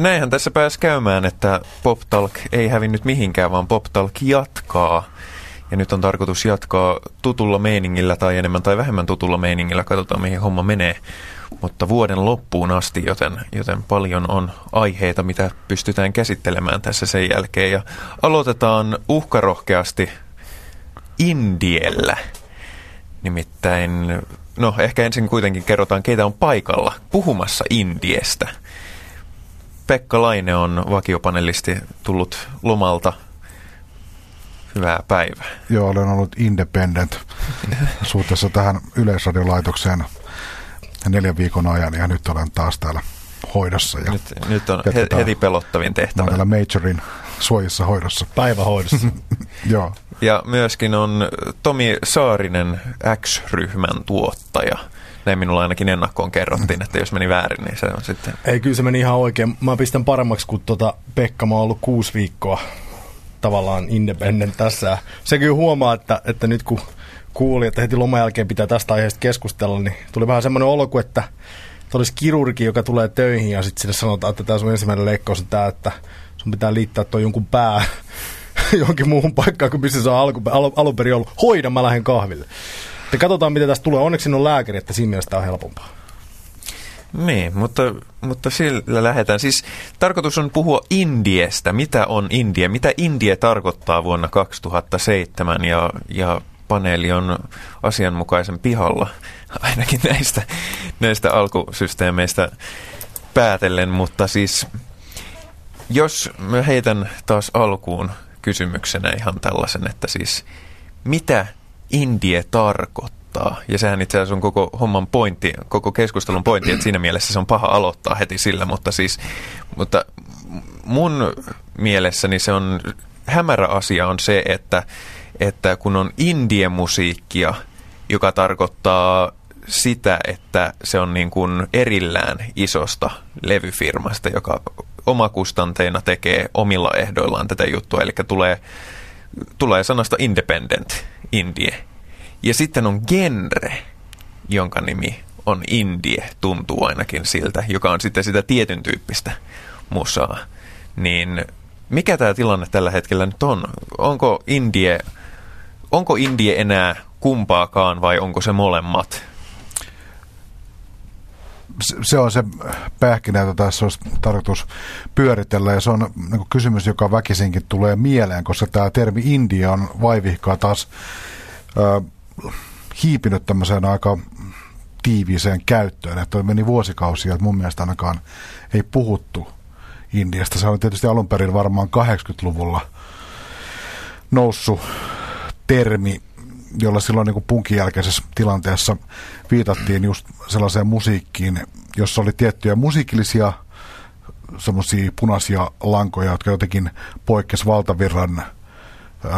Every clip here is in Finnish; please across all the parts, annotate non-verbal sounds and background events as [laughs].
Näinhän tässä pääsi käymään, että Pop Talk ei hävinnyt mihinkään, vaan Pop Talk jatkaa. Ja nyt on tarkoitus jatkaa tutulla meiningillä tai enemmän tai vähemmän tutulla meiningillä. Katsotaan, mihin homma menee. Mutta vuoden loppuun asti, joten, joten paljon on aiheita, mitä pystytään käsittelemään tässä sen jälkeen. Ja aloitetaan uhkarohkeasti Indiellä. Nimittäin, no ehkä ensin kuitenkin kerrotaan, keitä on paikalla puhumassa Indiestä. Pekka Laine on vakiopanelisti tullut lomalta. Hyvää päivää. Joo, olen ollut independent suhteessa tähän yleisradiolaitokseen neljän viikon ajan ja nyt olen taas täällä hoidossa. Ja nyt, nyt on he, heti pelottavin tehtävä. Olen täällä Majorin suojissa hoidossa. Päivähoidossa. [laughs] Joo. Ja myöskin on Tomi Saarinen X-ryhmän tuottaja. Näin minulla ainakin ennakkoon kerrottiin, että jos meni väärin, niin se on sitten... Ei, kyllä se meni ihan oikein. Mä pistän paremmaksi kuin tuota Pekka. Mä oon ollut kuusi viikkoa tavallaan independent tässä. Se kyllä huomaa, että, että nyt kun kuuli, että heti loman jälkeen pitää tästä aiheesta keskustella, niin tuli vähän semmoinen olo kuin, että olisi kirurgi, joka tulee töihin ja sitten sille sanotaan, että tämä on ensimmäinen leikkaus on tämä, että sun pitää liittää tuo jonkun pää [laughs] johonkin muuhun paikkaan, kun missä se on alun perin ollut. Hoida, mä lähden kahville. Ja katsotaan, miten tästä tulee. Onneksi on lääkäri, että siinä mielessä on helpompaa. Niin, mutta, mutta sillä lähdetään. Siis tarkoitus on puhua Indiestä. Mitä on India? Mitä India tarkoittaa vuonna 2007? Ja, ja paneeli on asianmukaisen pihalla, [laughs] ainakin näistä, näistä alkusysteemeistä päätellen. Mutta siis, jos mä heitän taas alkuun kysymyksenä ihan tällaisen, että siis mitä Indie tarkoittaa? Ja sehän itse asiassa on koko homman pointti, koko keskustelun pointti, että siinä mielessä se on paha aloittaa heti sillä, mutta siis, mutta mun mielessäni se on hämärä asia on se, että, että kun on indie-musiikkia, joka tarkoittaa sitä, että se on niin kuin erillään isosta levyfirmasta, joka omakustanteina tekee omilla ehdoillaan tätä juttua, eli tulee, tulee sanasta independent, indie. Ja sitten on genre, jonka nimi on indie, tuntuu ainakin siltä, joka on sitten sitä tietyn tyyppistä musaa. Niin mikä tämä tilanne tällä hetkellä nyt on? Onko indie, onko indie enää kumpaakaan vai onko se molemmat? Se on se pähkinä, jota tässä olisi tarkoitus pyöritellä, ja se on niin kysymys, joka väkisinkin tulee mieleen, koska tämä termi India on vaivihkaa taas äh, hiipinyt tämmöiseen aika tiiviiseen käyttöön, että meni vuosikausia, että mun mielestä ainakaan ei puhuttu Indiasta. Se on tietysti alun perin varmaan 80-luvulla noussut termi, jolla silloin niin punkin jälkeisessä tilanteessa viitattiin just sellaiseen musiikkiin, jossa oli tiettyjä musiikillisia semmoisia punaisia lankoja, jotka jotenkin poikkesi valtavirran äh,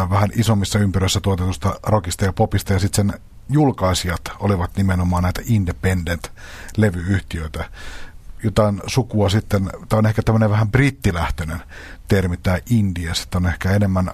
vähän isommissa ympyröissä tuotetusta rockista ja popista, ja sitten sen julkaisijat olivat nimenomaan näitä independent-levyyhtiöitä jotain sukua sitten, tämä on ehkä tämmöinen vähän brittilähtöinen termi, tämä India, sitten on ehkä enemmän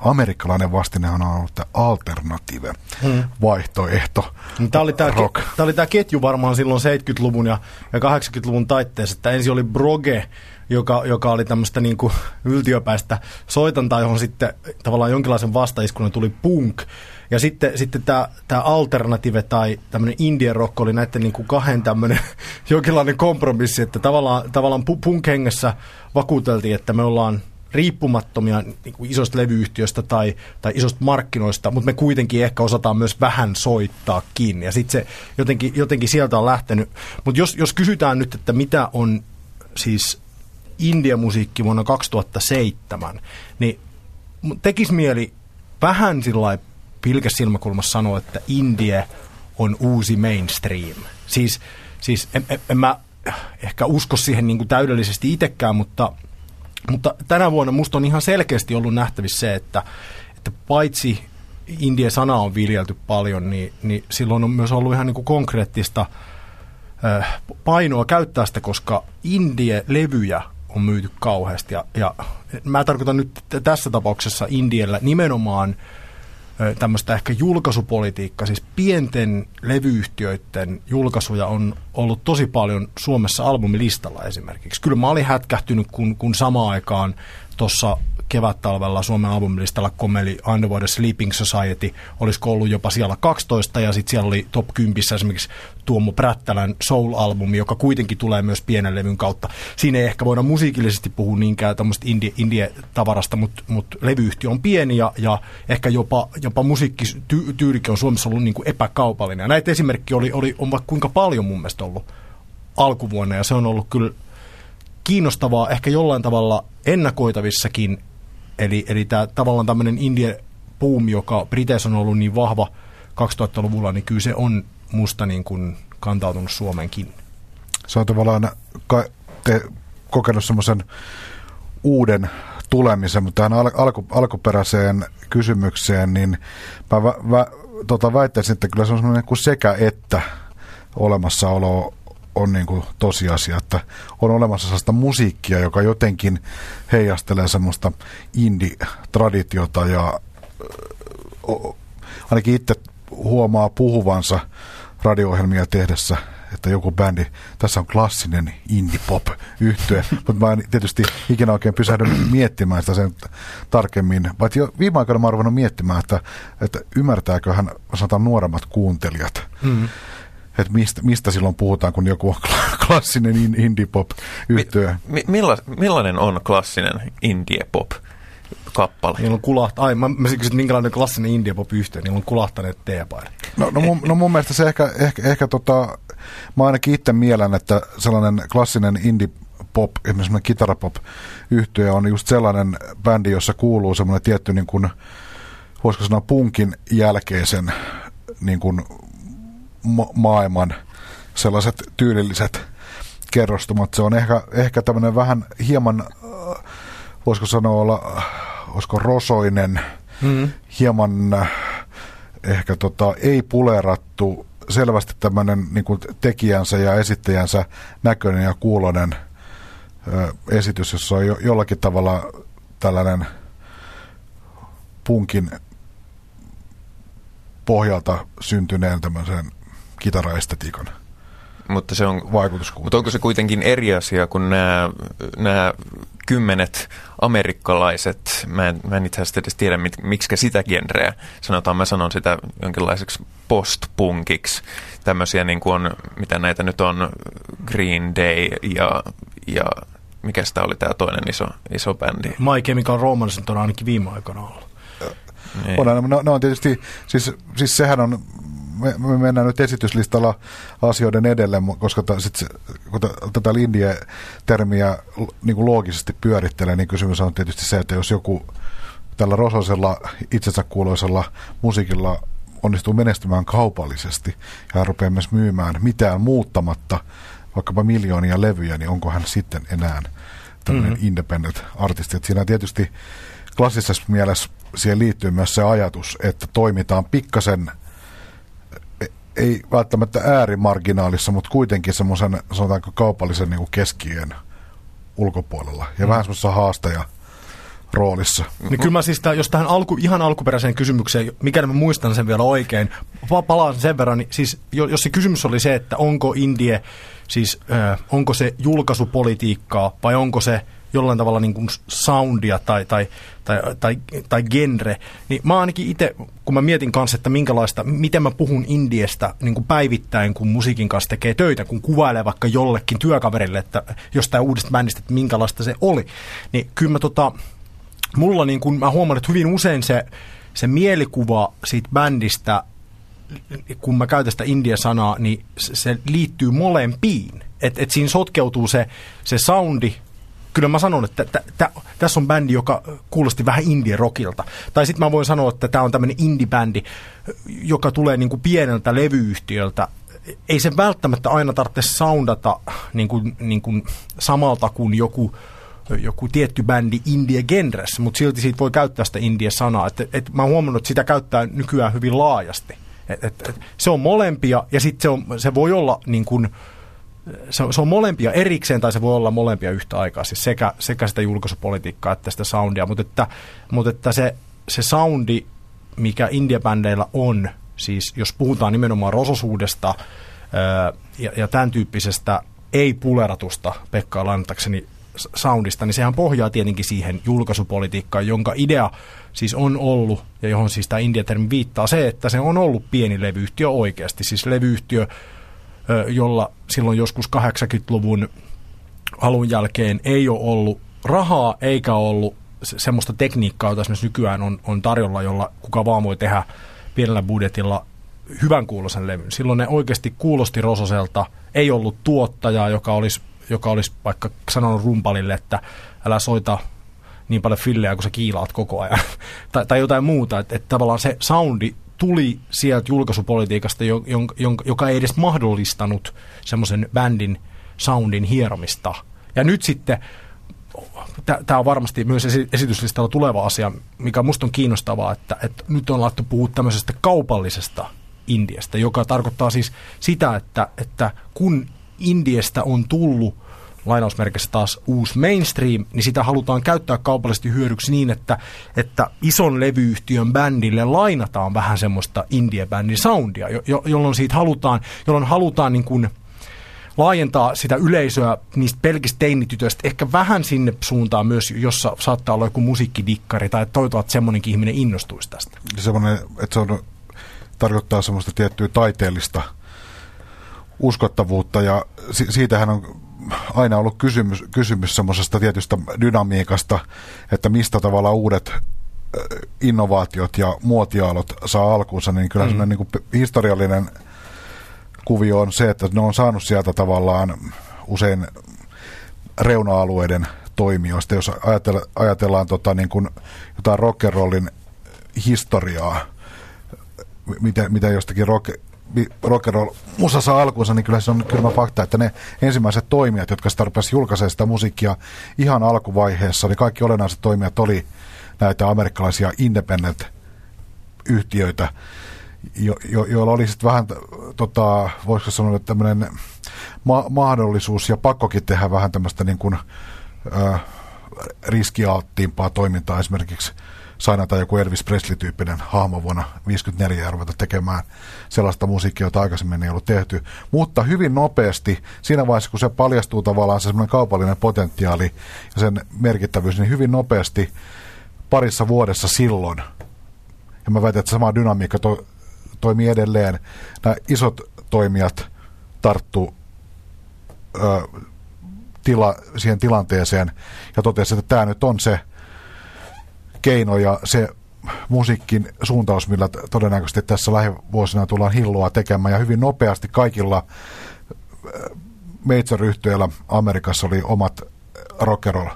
amerikkalainen vastinehan on ollut tämä alternative hmm. vaihtoehto. Niin tämä oli tämä, rock. Tämä oli tämä ketju varmaan silloin 70-luvun ja, ja 80-luvun taitteessa, että ensin oli Broge, joka, joka oli tämmöistä niin kuin yltiöpäistä soitantaa, johon sitten tavallaan jonkinlaisen vastaiskunnan tuli punk, ja sitten, sitten tämä, tämä alternative tai tämmöinen indie rock oli näiden niin kuin kahden tämmöinen [laughs] jonkinlainen kompromissi, että tavallaan, tavallaan punk-hengessä vakuuteltiin, että me ollaan riippumattomia niin kuin isosta levyyhtiöstä tai, tai isosta markkinoista, mutta me kuitenkin ehkä osataan myös vähän soittaakin. Ja sitten se jotenkin, jotenkin sieltä on lähtenyt. Mutta jos, jos kysytään nyt, että mitä on siis India-musiikki vuonna 2007, niin tekisi mieli vähän sillä pilkäs silmäkulmassa sanoa, että India on uusi mainstream. Siis, siis en, en, en mä ehkä usko siihen niin kuin täydellisesti itsekään, mutta, mutta tänä vuonna musta on ihan selkeästi ollut nähtävissä se, että, että paitsi India-sana on viljelty paljon, niin, niin silloin on myös ollut ihan niin kuin konkreettista äh, painoa käyttää sitä, koska Indie-levyjä on myyty kauheasti. Ja, ja mä tarkoitan nyt tässä tapauksessa Indiellä nimenomaan tämmöistä ehkä julkaisupolitiikkaa, siis pienten levyyhtiöiden julkaisuja on ollut tosi paljon Suomessa albumilistalla esimerkiksi. Kyllä mä olin hätkähtynyt, kun, kun samaan aikaan tuossa kevät-talvella Suomen albumilistalla komeli Underwater Sleeping Society, olisiko ollut jopa siellä 12, ja sitten siellä oli top 10 esimerkiksi Tuomo Prättälän Soul-albumi, joka kuitenkin tulee myös pienen levyn kautta. Siinä ei ehkä voida musiikillisesti puhua niinkään tämmöistä indie, indie-tavarasta, mutta mut levyyhtiö on pieni ja, ja ehkä jopa, jopa musiikkityylikin on Suomessa ollut niin kuin epäkaupallinen. Ja näitä esimerkkiä oli, oli, on vaikka kuinka paljon mun mielestä ollut alkuvuonna, ja se on ollut kyllä kiinnostavaa, ehkä jollain tavalla ennakoitavissakin Eli, eli tämä tavallaan tämmöinen indie boom, joka Briteissä on ollut niin vahva 2000-luvulla, niin kyllä se on musta niin kuin kantautunut Suomenkin. Se on tavallaan te kokenut semmoisen uuden tulemisen, mutta tähän al- alku, alkuperäiseen kysymykseen, niin mä vä, vä, tota väittäisin, että kyllä se on semmoinen kuin sekä että olemassaolo on niin kuin tosiasia, että on olemassa sellaista musiikkia, joka jotenkin heijastelee semmoista indie-traditiota ja ainakin itse huomaa puhuvansa radio-ohjelmia tehdessä, että joku bändi, tässä on klassinen indie-pop yhtye, mutta mä en tietysti ikinä oikein pysähdynyt miettimään sitä sen tarkemmin. Vai jo viime aikoina mä oon miettimään, että, että ymmärtääköhän sanotaan nuoremmat kuuntelijat, mm että mistä, mistä silloin puhutaan, kun joku on klassinen indie-pop yhtyö. Mi, milla, millainen on klassinen indie-pop? kappale. Niillä on kulaht... Ai, mä, mä kysyin, minkälainen klassinen indie pop yhtiö, niillä on kulahtaneet teepaidat. No, no, mun, no mun mielestä se ehkä, ehkä, ehkä tota, mä ainakin itse mielen, että sellainen klassinen indie pop, esimerkiksi kitarapop yhtiö on just sellainen bändi, jossa kuuluu semmoinen tietty niin kuin, voisiko sanoa punkin jälkeisen niin kuin ma- maailman sellaiset tyylilliset kerrostumat. Se on ehkä, ehkä tämmöinen vähän hieman, äh, voisiko sanoa olla, äh, olisiko rosoinen, mm. hieman äh, ehkä tota, ei pulerattu, selvästi tämmöinen niin kuin tekijänsä ja esittäjänsä näköinen ja kuulonen ö, esitys, jossa on jo, jollakin tavalla tällainen punkin pohjalta syntyneen tämmöisen kitaraestetiikan mutta se on, mutta onko se kuitenkin eri asia kuin nämä, nämä kymmenet amerikkalaiset, mä en, mä en itse asiassa edes tiedä, mit, miksi sitä genreä sanotaan, mä sanon sitä jonkinlaiseksi postpunkiksi, tämmöisiä niin kuin on, mitä näitä nyt on, Green Day ja, ja mikä sitä oli tämä toinen iso, iso bändi? My Chemical Romance on ainakin viime aikoina ollut. Niin. On, no, no on tietysti, siis, siis sehän on me, me mennään nyt esityslistalla asioiden edelle, koska ta, sit, kun tätä Lindie-termiä niin kuin loogisesti pyörittelee, niin kysymys on tietysti se, että jos joku tällä rosoisella itsensä kuuloisella musiikilla onnistuu menestymään kaupallisesti ja hän rupeaa myös myymään mitään muuttamatta vaikkapa miljoonia levyjä, niin onko hän sitten enää tämmöinen mm-hmm. independent artisti. Et siinä tietysti klassisessa mielessä siihen liittyy myös se ajatus, että toimitaan pikkasen – ei välttämättä äärimarginaalissa, mutta kuitenkin semmoisen, sanotaanko kaupallisen niin keskien ulkopuolella. Ja mm. vähän semmoisessa haastaja roolissa. Niin kyllä mä siis, tämän, jos tähän alku, ihan alkuperäiseen kysymykseen, mikäli mä muistan sen vielä oikein, palaan sen verran, niin siis jos se kysymys oli se, että onko Indie, siis äh, onko se julkaisupolitiikkaa vai onko se jollain tavalla niin kuin soundia tai, tai, tai, tai, tai genre, niin mä ainakin itse, kun mä mietin kanssa, että minkälaista, miten mä puhun Indiestä niin kuin päivittäin, kun musiikin kanssa tekee töitä, kun kuvailee vaikka jollekin työkaverille, että jostain uudesta bändistä, että minkälaista se oli, niin kyllä mä tota, mulla niin kuin, mä huomaan, että hyvin usein se, se mielikuva siitä bändistä, kun mä käytän sitä India-sanaa, niin se liittyy molempiin. Että et siinä sotkeutuu se, se soundi kyllä mä sanon, että t- t- tässä on bändi, joka kuulosti vähän indie-rockilta. Tai sitten mä voin sanoa, että tämä on tämmöinen indie-bändi, joka tulee niin kuin pieneltä levyyhtiöltä. Ei se välttämättä aina tarvitse soundata niin kuin, niin kuin samalta kuin joku joku tietty bändi indie-genressä, mutta silti siitä voi käyttää sitä indie-sanaa. Et, et, mä oon huomannut, että sitä käyttää nykyään hyvin laajasti. Et, et, et, se on molempia ja sitten se, se voi olla niin kuin, se on, se on molempia erikseen tai se voi olla molempia yhtä aikaa, siis sekä, sekä sitä julkaisupolitiikkaa että sitä soundia, mutta että, mutta että se, se soundi mikä India-bändeillä on, siis jos puhutaan nimenomaan rososuudesta ja, ja tämän tyyppisestä ei-puleratusta, Pekka lainatakseni soundista, niin sehän pohjaa tietenkin siihen julkaisupolitiikkaan, jonka idea siis on ollut, ja johon siis tämä India-termi viittaa, se, että se on ollut pieni levyyhtiö oikeasti, siis levyyhtiö, jolla silloin joskus 80-luvun alun jälkeen ei ole ollut rahaa eikä ollut semmoista tekniikkaa, jota esimerkiksi nykyään on, on tarjolla, jolla kuka vaan voi tehdä pienellä budjetilla hyvän kuulosen levyn. Silloin ne oikeasti kuulosti Rososelta, ei ollut tuottajaa, joka olisi, joka olisi vaikka sanonut rumpalille, että älä soita niin paljon fillejä, kun sä kiilaat koko ajan. [laughs] tai, tai jotain muuta, että, että tavallaan se soundi tuli sieltä julkaisupolitiikasta, joka ei edes mahdollistanut semmoisen bändin soundin hieromista. Ja nyt sitten tämä on varmasti myös esityslistalla tuleva asia, mikä musta on kiinnostavaa, että, että nyt on laittu puhua tämmöisestä kaupallisesta Indiasta, joka tarkoittaa siis sitä, että, että kun Indiasta on tullut lainausmerkissä taas uusi mainstream, niin sitä halutaan käyttää kaupallisesti hyödyksi niin, että, että ison levyyhtiön bändille lainataan vähän semmoista indie-bändin soundia, jo, jolloin siitä halutaan, jolloin halutaan niin kuin laajentaa sitä yleisöä niistä pelkistä teinitytöistä ehkä vähän sinne suuntaan myös, jossa saattaa olla joku musiikkidikkari tai toivotaan, että semmoinenkin ihminen innostuisi tästä. Semmoinen, että se on, tarkoittaa semmoista tiettyä taiteellista uskottavuutta ja si- siitähän on aina ollut kysymys, kysymys semmoisesta tietystä dynamiikasta, että mistä tavalla uudet innovaatiot ja muotiaalot saa alkuunsa, niin kyllä mm. niin historiallinen kuvio on se, että ne on saanut sieltä tavallaan usein reuna-alueiden toimijoista. Jos ajatellaan, ajatellaan tota, niin kuin jotain rock'n'rollin historiaa, mitä, mitä jostakin rock, rock'n'roll musa saa alkuunsa, niin kyllä se on kylmä fakta, että ne ensimmäiset toimijat, jotka sitä rupesivat julkaisemaan sitä musiikkia ihan alkuvaiheessa, niin kaikki olennaiset toimijat oli näitä amerikkalaisia independent-yhtiöitä, jo, jo, joilla oli sitten vähän, tota, voisiko sanoa, tämmöinen ma- mahdollisuus ja pakkokin tehdä vähän tämmöistä niin kuin, äh, riskialttiimpaa toimintaa esimerkiksi sainata joku Elvis Presley-tyyppinen hahmo vuonna 1954 ja ruveta tekemään sellaista musiikkia, jota aikaisemmin ei ollut tehty. Mutta hyvin nopeasti, siinä vaiheessa kun se paljastuu tavallaan se semmoinen kaupallinen potentiaali ja sen merkittävyys, niin hyvin nopeasti parissa vuodessa silloin, ja mä väitän, että sama dynamiikka to, toimii edelleen, nämä isot toimijat tarttu ö, tila, siihen tilanteeseen ja totesi, että tämä nyt on se keino ja se musiikin suuntaus, millä todennäköisesti tässä lähivuosina tullaan hillua tekemään. Ja hyvin nopeasti kaikilla major Amerikassa oli omat rock'n'roll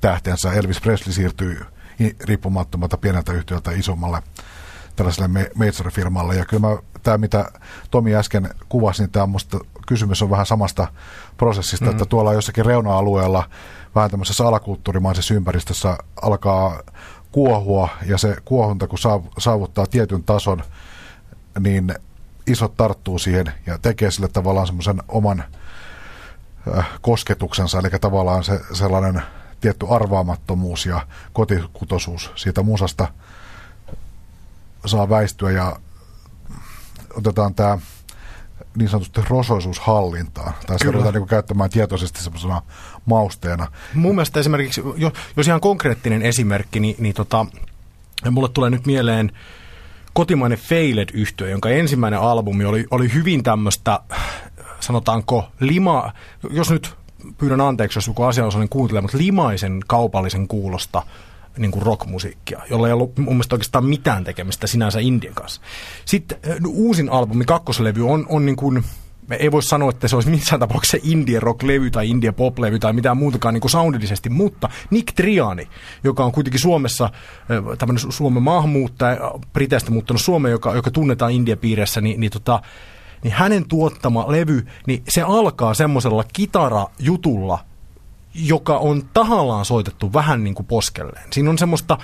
tähtensä. Elvis Presley siirtyi riippumattomalta pieneltä yhtiöltä isommalle tällaiselle major-firmalle. Ja kyllä mä, tämä, mitä Tomi äsken kuvasi, niin tämä musta kysymys on vähän samasta prosessista, mm-hmm. että tuolla jossakin reuna-alueella vähän tämmöisessä alakulttuurimaisessa ympäristössä alkaa kuohua ja se kuohunta, kun saavuttaa tietyn tason, niin isot tarttuu siihen ja tekee sille tavallaan semmoisen oman äh, kosketuksensa, eli tavallaan se sellainen tietty arvaamattomuus ja kotikutosuus siitä musasta saa väistyä ja otetaan tämä niin sanotusti rosoisuushallintaan. Tai se ruvetaan niin käyttämään tietoisesti semmoisena mausteena. Mun mielestä esimerkiksi, jos ihan konkreettinen esimerkki, niin, niin tota, mulle tulee nyt mieleen kotimainen failed yhtiö jonka ensimmäinen albumi oli, oli hyvin tämmöistä, sanotaanko, lima, jos nyt pyydän anteeksi, jos joku asianosainen kuuntelee, mutta limaisen kaupallisen kuulosta niin kuin rockmusiikkia, jolla ei ollut mun mielestä oikeastaan mitään tekemistä sinänsä Indian kanssa. Sitten uusin albumi, kakkoslevy, on, on niin kuin, ei voi sanoa, että se olisi missään tapauksessa indie rock-levy tai indie pop-levy tai mitään muutakaan niin kuin soundillisesti, mutta Nick Triani, joka on kuitenkin Suomessa tämmöinen Suomen maahanmuuttaja, Briteistä muuttanut Suomeen, joka, joka tunnetaan India-piirissä, niin, niin tota, niin hänen tuottama levy, niin se alkaa semmoisella kitarajutulla, joka on tahallaan soitettu vähän niin kuin poskelleen. Siinä on semmoista,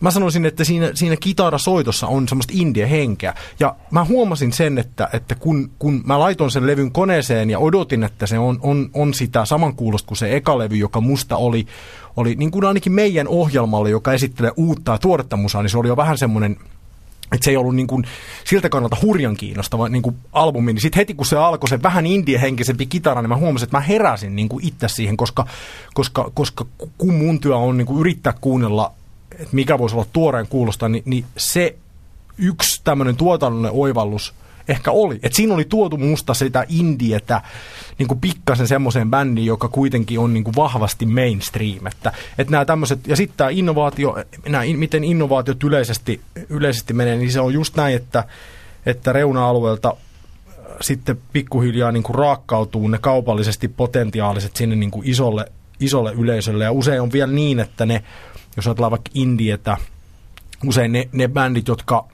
mä sanoisin, että siinä, siinä kitarasoitossa on semmoista indie-henkeä. Ja mä huomasin sen, että, että kun, kun mä laitoin sen levyn koneeseen ja odotin, että se on, on, on sitä samankuulosta kuin se eka levy, joka musta oli, oli niin kuin ainakin meidän ohjelmalle, joka esittelee uutta ja tuoretta musaa, niin se oli jo vähän semmoinen että se ei ollut niin kuin, siltä kannalta hurjan kiinnostava niin kuin albumi, niin sitten heti kun se alkoi se vähän indie-henkisempi kitara, niin mä huomasin, että mä heräsin niin kuin itse siihen, koska, koska, koska kun mun työ on niin kuin yrittää kuunnella, että mikä voisi olla tuoreen kuulosta, niin, niin se yksi tämmöinen tuotannollinen oivallus – ehkä oli. Et siinä oli tuotu musta sitä indietä niin kuin pikkasen semmoiseen bändiin, joka kuitenkin on niin kuin vahvasti mainstream. Että, että nämä tämmöiset, ja sitten tämä innovaatio, nämä, miten innovaatiot yleisesti, yleisesti menee, niin se on just näin, että, että reuna-alueelta äh, sitten pikkuhiljaa niin kuin raakkautuu ne kaupallisesti potentiaaliset sinne niin kuin isolle, isolle yleisölle. Ja usein on vielä niin, että ne, jos ajatellaan vaikka indietä, usein ne, ne bändit, jotka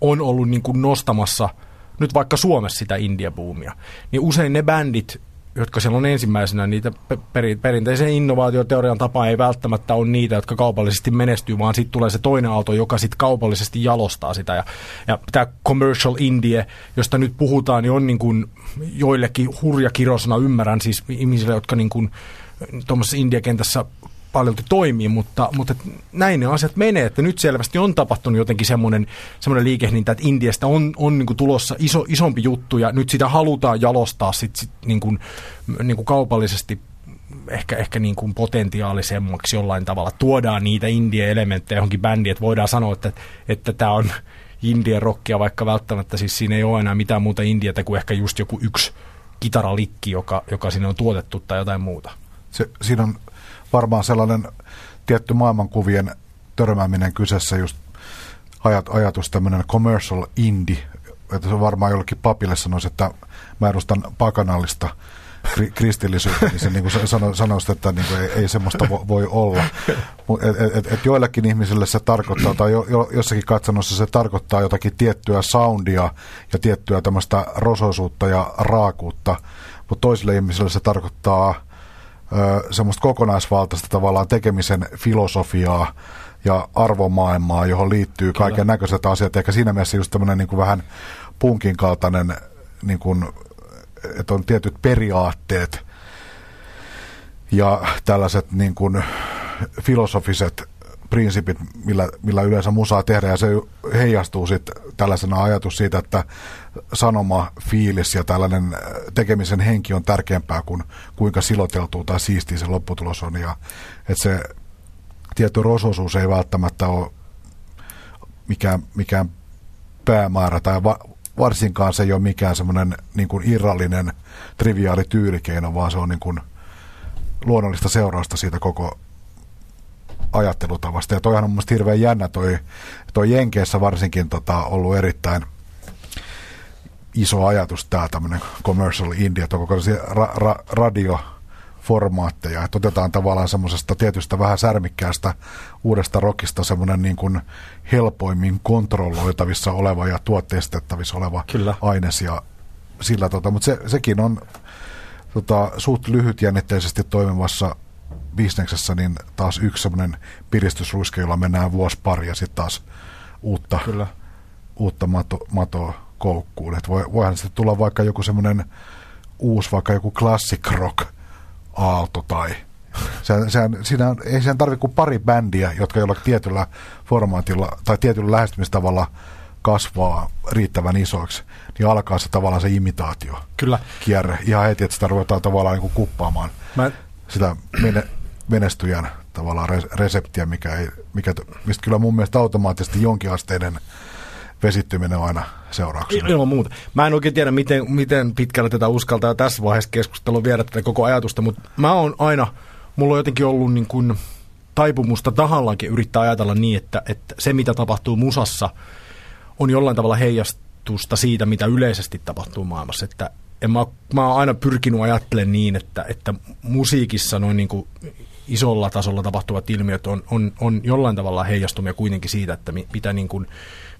on ollut niin kuin nostamassa – nyt vaikka Suomessa sitä India-buumia, niin usein ne bändit, jotka siellä on ensimmäisenä, niitä peri, perinteisen innovaatioteorian tapa ei välttämättä ole niitä, jotka kaupallisesti menestyy, vaan sitten tulee se toinen aalto, joka sitten kaupallisesti jalostaa sitä. Ja, ja tämä commercial indie, josta nyt puhutaan, niin on niin kuin joillekin hurja kirosana, ymmärrän siis ihmisille, jotka niin kuin tuommoisessa India-kentässä paljolti toimii, mutta, mutta näin ne asiat menee, että nyt selvästi on tapahtunut jotenkin semmoinen, semmoinen liikehdintä, että Indiasta on, on niin kuin tulossa iso, isompi juttu ja nyt sitä halutaan jalostaa sit, sit niin kuin, niin kuin kaupallisesti ehkä, ehkä niin kuin potentiaalisemmaksi jollain tavalla. Tuodaan niitä indie-elementtejä johonkin bändiin, että voidaan sanoa, että, että tämä on indie rockia, vaikka välttämättä siis siinä ei ole enää mitään muuta indietä kuin ehkä just joku yksi kitaralikki, joka, joka sinne on tuotettu tai jotain muuta. Se, siinä on varmaan sellainen tietty maailmankuvien törmääminen kyseessä just ajat, ajatus tämmöinen commercial indie, että se varmaan jollekin papille sanoisi, että mä edustan pakanallista kri- kristillisyyttä, niin se niin sano, sanoisi, että niin kuin ei, ei semmoista vo, voi olla. Et, et, et, joillekin ihmisille se tarkoittaa, tai jo, jo, jossakin katsannossa se tarkoittaa jotakin tiettyä soundia ja tiettyä tämmöistä rosoisuutta ja raakuutta, mutta toisille ihmisille se tarkoittaa semmoista kokonaisvaltaista tavallaan tekemisen filosofiaa ja arvomaailmaa, johon liittyy kaiken näköiset asiat. Eikä siinä mielessä just tämmöinen niin kuin vähän punkin kaltainen, niin kuin, että on tietyt periaatteet ja tällaiset niin kuin filosofiset prinsipit, millä, millä yleensä musaa tehdään, ja se heijastuu sitten tällaisena ajatus siitä, että sanoma, fiilis ja tällainen äh, tekemisen henki on tärkeämpää kuin kuinka siloteltuu tai siistiä se lopputulos on, ja että se tietty rososuus ei välttämättä ole mikään, mikään päämäärä, tai va, varsinkaan se ei ole mikään semmoinen niin kuin irrallinen, triviaali tyylikeino, vaan se on niin kuin luonnollista seurausta siitä koko ajattelutavasta. Ja toihan on mielestäni hirveän jännä toi, toi Jenkeissä varsinkin tota, ollut erittäin iso ajatus tämä tämmöinen commercial India, että koko ra, ra, radio formaatteja, että otetaan tavallaan semmoisesta tietystä vähän särmikkäästä uudesta rockista semmoinen niin kuin helpoimmin kontrolloitavissa oleva ja tuotteistettavissa oleva Kyllä. aines ja sillä tota, mutta se, sekin on tota, suht lyhytjännitteisesti toimivassa bisneksessä niin taas yksi semmoinen piristysruiske, jolla mennään vuosi pari ja sitten taas uutta, Kyllä. uutta mato, matoa koukkuun. Et voi, voihan sitten tulla vaikka joku semmoinen uusi, vaikka joku classic rock aalto tai sehän, sehän, siinä on, ei sehän tarvitse kuin pari bändiä, jotka jollakin tietyllä formaatilla tai tietyllä lähestymistavalla kasvaa riittävän isoiksi, niin alkaa se tavallaan se imitaatio. Kyllä. Kierre. Ihan heti, että sitä ruvetaan tavallaan niin kuin kuppaamaan Mä... sitä mene, menestyjän tavallaan reseptiä, mikä ei, mikä, mistä kyllä mun mielestä automaattisesti jonkinasteinen vesittyminen on aina seurauksena. Ilman muuta. Mä en oikein tiedä, miten, miten pitkälle tätä uskaltaa tässä vaiheessa keskustelua viedä tätä koko ajatusta, mutta mä oon aina, mulla on jotenkin ollut niin kuin taipumusta tahallaankin yrittää ajatella niin, että, että se mitä tapahtuu musassa on jollain tavalla heijastusta siitä, mitä yleisesti tapahtuu maailmassa. Että en mä, mä oon aina pyrkinyt ajattelemaan niin, että, että musiikissa noin niin kuin isolla tasolla tapahtuvat ilmiöt on, on, on jollain tavalla heijastumia kuitenkin siitä, että mitä, niin kuin,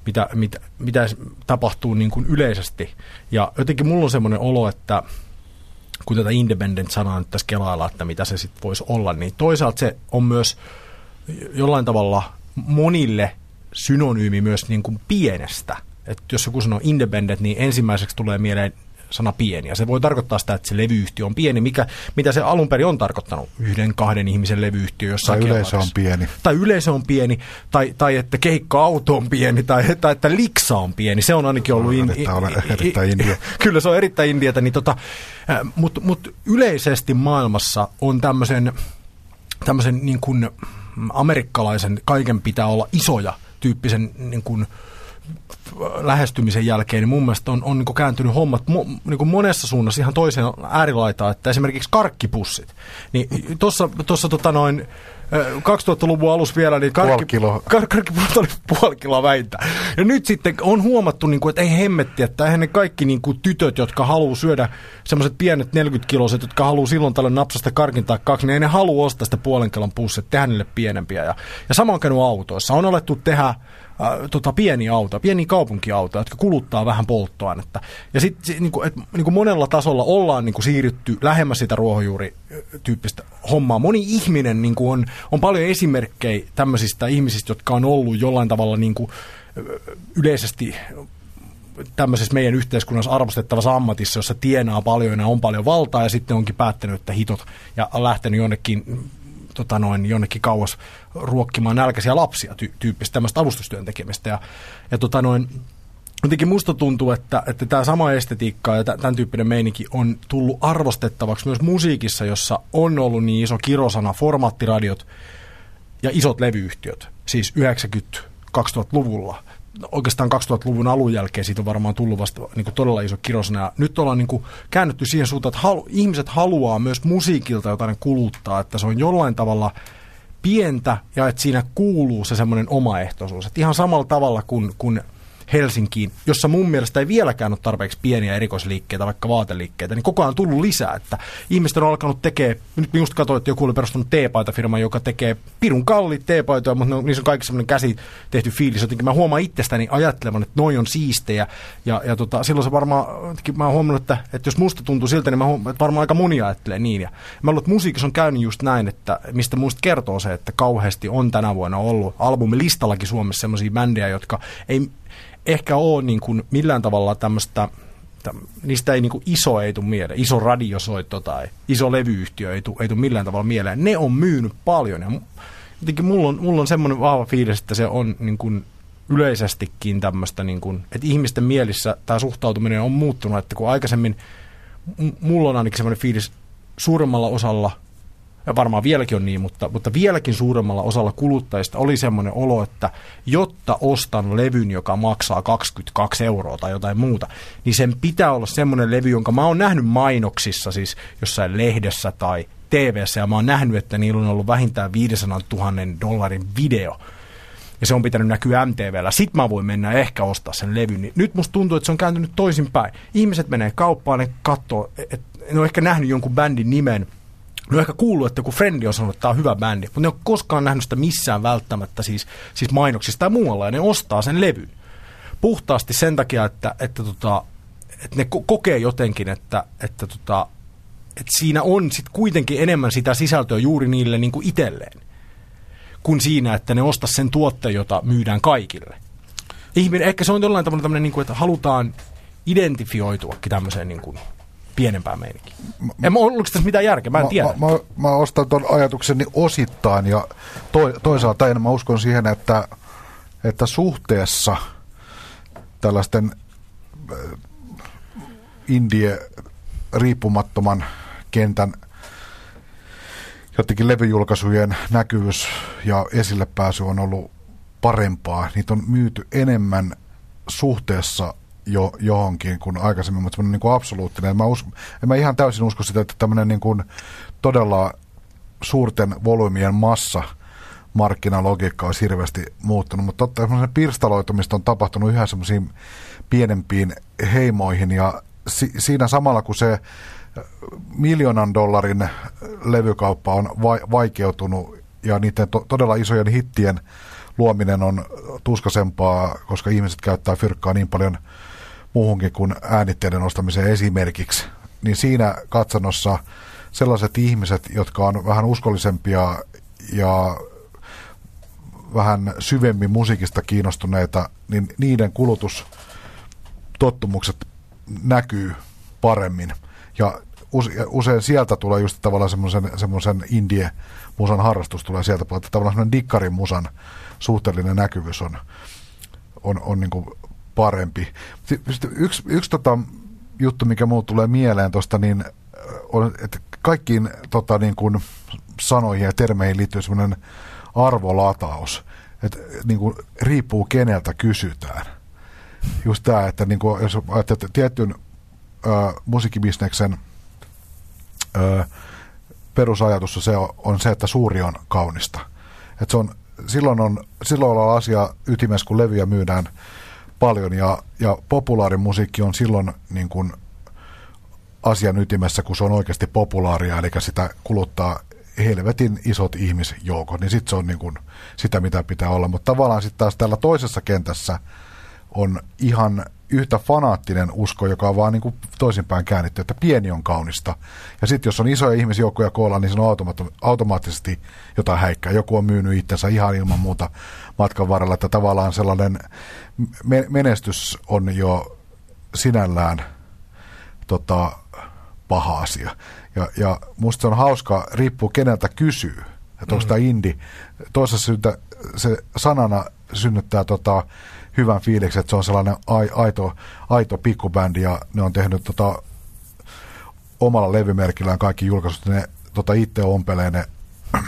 mitä, mitä, mitä tapahtuu niin kuin yleisesti. Ja jotenkin mulla on semmoinen olo, että kun tätä independent-sanaa nyt tässä kelaillaan, että mitä se sitten voisi olla, niin toisaalta se on myös jollain tavalla monille synonyymi myös niin kuin pienestä. Et jos joku sanoo independent, niin ensimmäiseksi tulee mieleen sana pieni. Ja se voi tarkoittaa sitä, että se levyyhtiö on pieni, mikä, mitä se alun perin on tarkoittanut. Yhden, kahden ihmisen levyyhtiö jossain Tai yleisö on pieni. Tai yleisö on pieni, tai, tai että keikka-auto on pieni, tai, tai että liksa on pieni. Se on ainakin ollut... In, erittäin india. [laughs] Kyllä se on erittäin indiata, niin tota, mutta mut yleisesti maailmassa on tämmöisen, tämmöisen niin kuin amerikkalaisen kaiken pitää olla isoja tyyppisen niin kuin, lähestymisen jälkeen, niin mun mielestä on, on niin kääntynyt hommat mo, niin monessa suunnassa ihan toiseen äärilaitaan, että esimerkiksi karkkipussit. Niin tuossa tota noin 2000-luvun alussa vielä, niin karkki, kar, oli puoli kiloa väintää. Ja nyt sitten on huomattu, niin kuin, että ei hemmetti, että eihän ne kaikki niin kuin tytöt, jotka haluaa syödä semmoiset pienet 40-kiloiset, jotka haluaa silloin tällöin napsasta karkin tai kaksi, niin ei ne halua ostaa sitä puolen kilon pussia, tehdä niille pienempiä. Ja, ja sama on käynyt autoissa. On alettu tehdä äh, tota, pieni auto, pieni kaupunkiauto, jotka kuluttaa vähän polttoainetta. Ja sitten niin kuin, niin kuin monella tasolla ollaan niin kuin siirrytty lähemmäs sitä ruohonjuurityyppistä hommaa. Moni ihminen niin kuin on, on paljon esimerkkejä tämmöisistä ihmisistä, jotka on ollut jollain tavalla niin kuin, yleisesti tämmöisessä meidän yhteiskunnassa arvostettavassa ammatissa, jossa tienaa paljon ja on paljon valtaa ja sitten onkin päättänyt, että hitot ja lähtenyt jonnekin tota noin, jonnekin kauas ruokkimaan nälkäisiä lapsia ty- tyyppistä tämmöistä avustustyön tekemistä. Ja, ja tota noin, jotenkin musta tuntuu, että, että tämä sama estetiikka ja tämän tyyppinen meininki on tullut arvostettavaksi myös musiikissa, jossa on ollut niin iso kirosana formaattiradiot ja isot levyyhtiöt, siis 90-2000-luvulla oikeastaan 2000-luvun alun jälkeen siitä on varmaan tullut vasta niin kuin todella iso kirosana. Nyt ollaan niin kuin käännytty siihen suuntaan, että halu, ihmiset haluaa myös musiikilta jotain kuluttaa, että se on jollain tavalla pientä ja että siinä kuuluu se semmoinen omaehtoisuus. Että ihan samalla tavalla kuin, kuin Helsinkiin, jossa mun mielestä ei vieläkään ole tarpeeksi pieniä erikoisliikkeitä, vaikka vaateliikkeitä, niin koko ajan on tullut lisää, että ihmiset on alkanut tekee, nyt just katsoin, että joku oli perustunut teepaitafirma, joka tekee pirun kalliit teepaitoja, mutta ne, niissä on kaikki semmoinen käsi tehty fiilis, jotenkin. Mä huomaan itsestäni ajattelevan, että noi on siistejä, ja, ja tota, silloin se varmaan, mä oon huomannut, että, että jos musta tuntuu siltä, niin mä huomannut, että varmaan aika moni ajattelee niin, ja mä luulen, että musiikissa on käynyt just näin, että mistä muista kertoo se, että kauheasti on tänä vuonna ollut albumilistallakin Suomessa semmoisia bändejä, jotka ei ehkä ole niin kuin millään tavalla tämmöistä, niistä ei niin kuin iso ei tule mieleen, iso radiosoitto tai iso levyyhtiö ei tule, ei tule millään tavalla mieleen. Ne on myynyt paljon ja jotenkin mulla on, mulla on semmoinen vahva fiilis, että se on niin kuin yleisestikin tämmöistä, niin kuin, että ihmisten mielissä tämä suhtautuminen on muuttunut, että kun aikaisemmin mulla on ainakin semmoinen fiilis suuremmalla osalla – ja varmaan vieläkin on niin, mutta, mutta vieläkin suuremmalla osalla kuluttajista oli semmoinen olo, että jotta ostan levyn, joka maksaa 22 euroa tai jotain muuta, niin sen pitää olla semmoinen levy, jonka mä oon nähnyt mainoksissa, siis jossain lehdessä tai tv ja mä oon nähnyt, että niillä on ollut vähintään 500 000 dollarin video, ja se on pitänyt näkyä MTVllä. Sitten mä voin mennä ehkä ostaa sen levyn. Niin nyt musta tuntuu, että se on kääntynyt toisinpäin. Ihmiset menee kauppaan, ne katsoo, että ne on ehkä nähnyt jonkun bändin nimen – on ehkä kuullut, että kun Frendi on sanonut, että tämä on hyvä bändi, mutta ne on koskaan nähnyt sitä missään välttämättä siis, siis mainoksista tai muualla, ja ne ostaa sen levyn. Puhtaasti sen takia, että, että, tota, että ne ko- kokee jotenkin, että, että, tota, että siinä on sit kuitenkin enemmän sitä sisältöä juuri niille niin kuin itselleen, kuin siinä, että ne ostaa sen tuotteen, jota myydään kaikille. Ihminen, ehkä se on jollain tavalla tämmöinen, niin kuin, että halutaan identifioituakin tämmöiseen niin kuin, pienempää meininkiä. En mä, oliko tässä mitään järkeä? Mä en mä, tiedä. Mä, mä, mä ostan tuon ajatukseni osittain ja to, toisaalta en mä uskon siihen, että, että suhteessa tällaisten äh, indie riippumattoman kentän jotenkin levyjulkaisujen näkyvyys ja esille pääsy on ollut parempaa. Niitä on myyty enemmän suhteessa jo johonkin kuin aikaisemmin, mutta semmoinen niin kuin absoluuttinen. En mä, usko, en mä ihan täysin usko sitä, että tämmöinen niin kuin todella suurten volyymien massa markkinalogiikka olisi hirveästi muuttunut, mutta totta pirstaloitumista on tapahtunut yhä semmoisiin pienempiin heimoihin ja si- siinä samalla kun se miljoonan dollarin levykauppa on va- vaikeutunut ja niiden to- todella isojen hittien luominen on tuskasempaa, koska ihmiset käyttää fyrkkaa niin paljon muuhunkin kuin äänitteiden ostamiseen esimerkiksi, niin siinä katsannossa sellaiset ihmiset, jotka on vähän uskollisempia ja vähän syvemmin musiikista kiinnostuneita, niin niiden kulutustottumukset näkyy paremmin. Ja usein sieltä tulee just tavallaan semmoisen, semmoisen indie-musan harrastus tulee sieltä puolelta. Tavallaan semmoinen dikkarin musan suhteellinen näkyvyys on, on, on niin parempi. Sitten yksi, yksi tota, juttu, mikä mulle tulee mieleen tuosta, niin on, että kaikkiin tota, niin kuin sanoihin ja termeihin liittyy semmoinen arvolataus, että niin kuin, riippuu keneltä kysytään. Just tämä, että niin kuin, jos ajattelet tietyn ö, musiikkibisneksen ö, perusajatus on se, on se, että suuri on kaunista. Et se on, silloin, on, silloin ollaan asia ytimessä, kun levyjä myydään paljon ja, ja populaarimusiikki on silloin niin kuin asian ytimessä, kun se on oikeasti populaaria, eli sitä kuluttaa helvetin isot ihmisjoukot, niin sitten se on niin kuin sitä, mitä pitää olla. Mutta tavallaan sitten taas täällä toisessa kentässä on ihan yhtä fanaattinen usko, joka on vaan niin kuin toisinpäin käännetty, että pieni on kaunista. Ja sitten jos on isoja ihmisjoukkoja koolla, niin se on automa- automaattisesti jotain häikkää. Joku on myynyt itsensä ihan ilman muuta matkan varrella, että tavallaan sellainen me- menestys on jo sinällään tota, paha asia. Ja, ja musta se on hauska, riippuu keneltä kysyy. Että onko mm. tämä indi. Toisessa syntä, se sanana synnyttää tota, hyvän fiiliksen, että se on sellainen aito, aito pikkubändi ja ne on tehnyt tota, omalla levymerkillään kaikki julkaisut. Ne tota, itse ompelee ne [clears throat]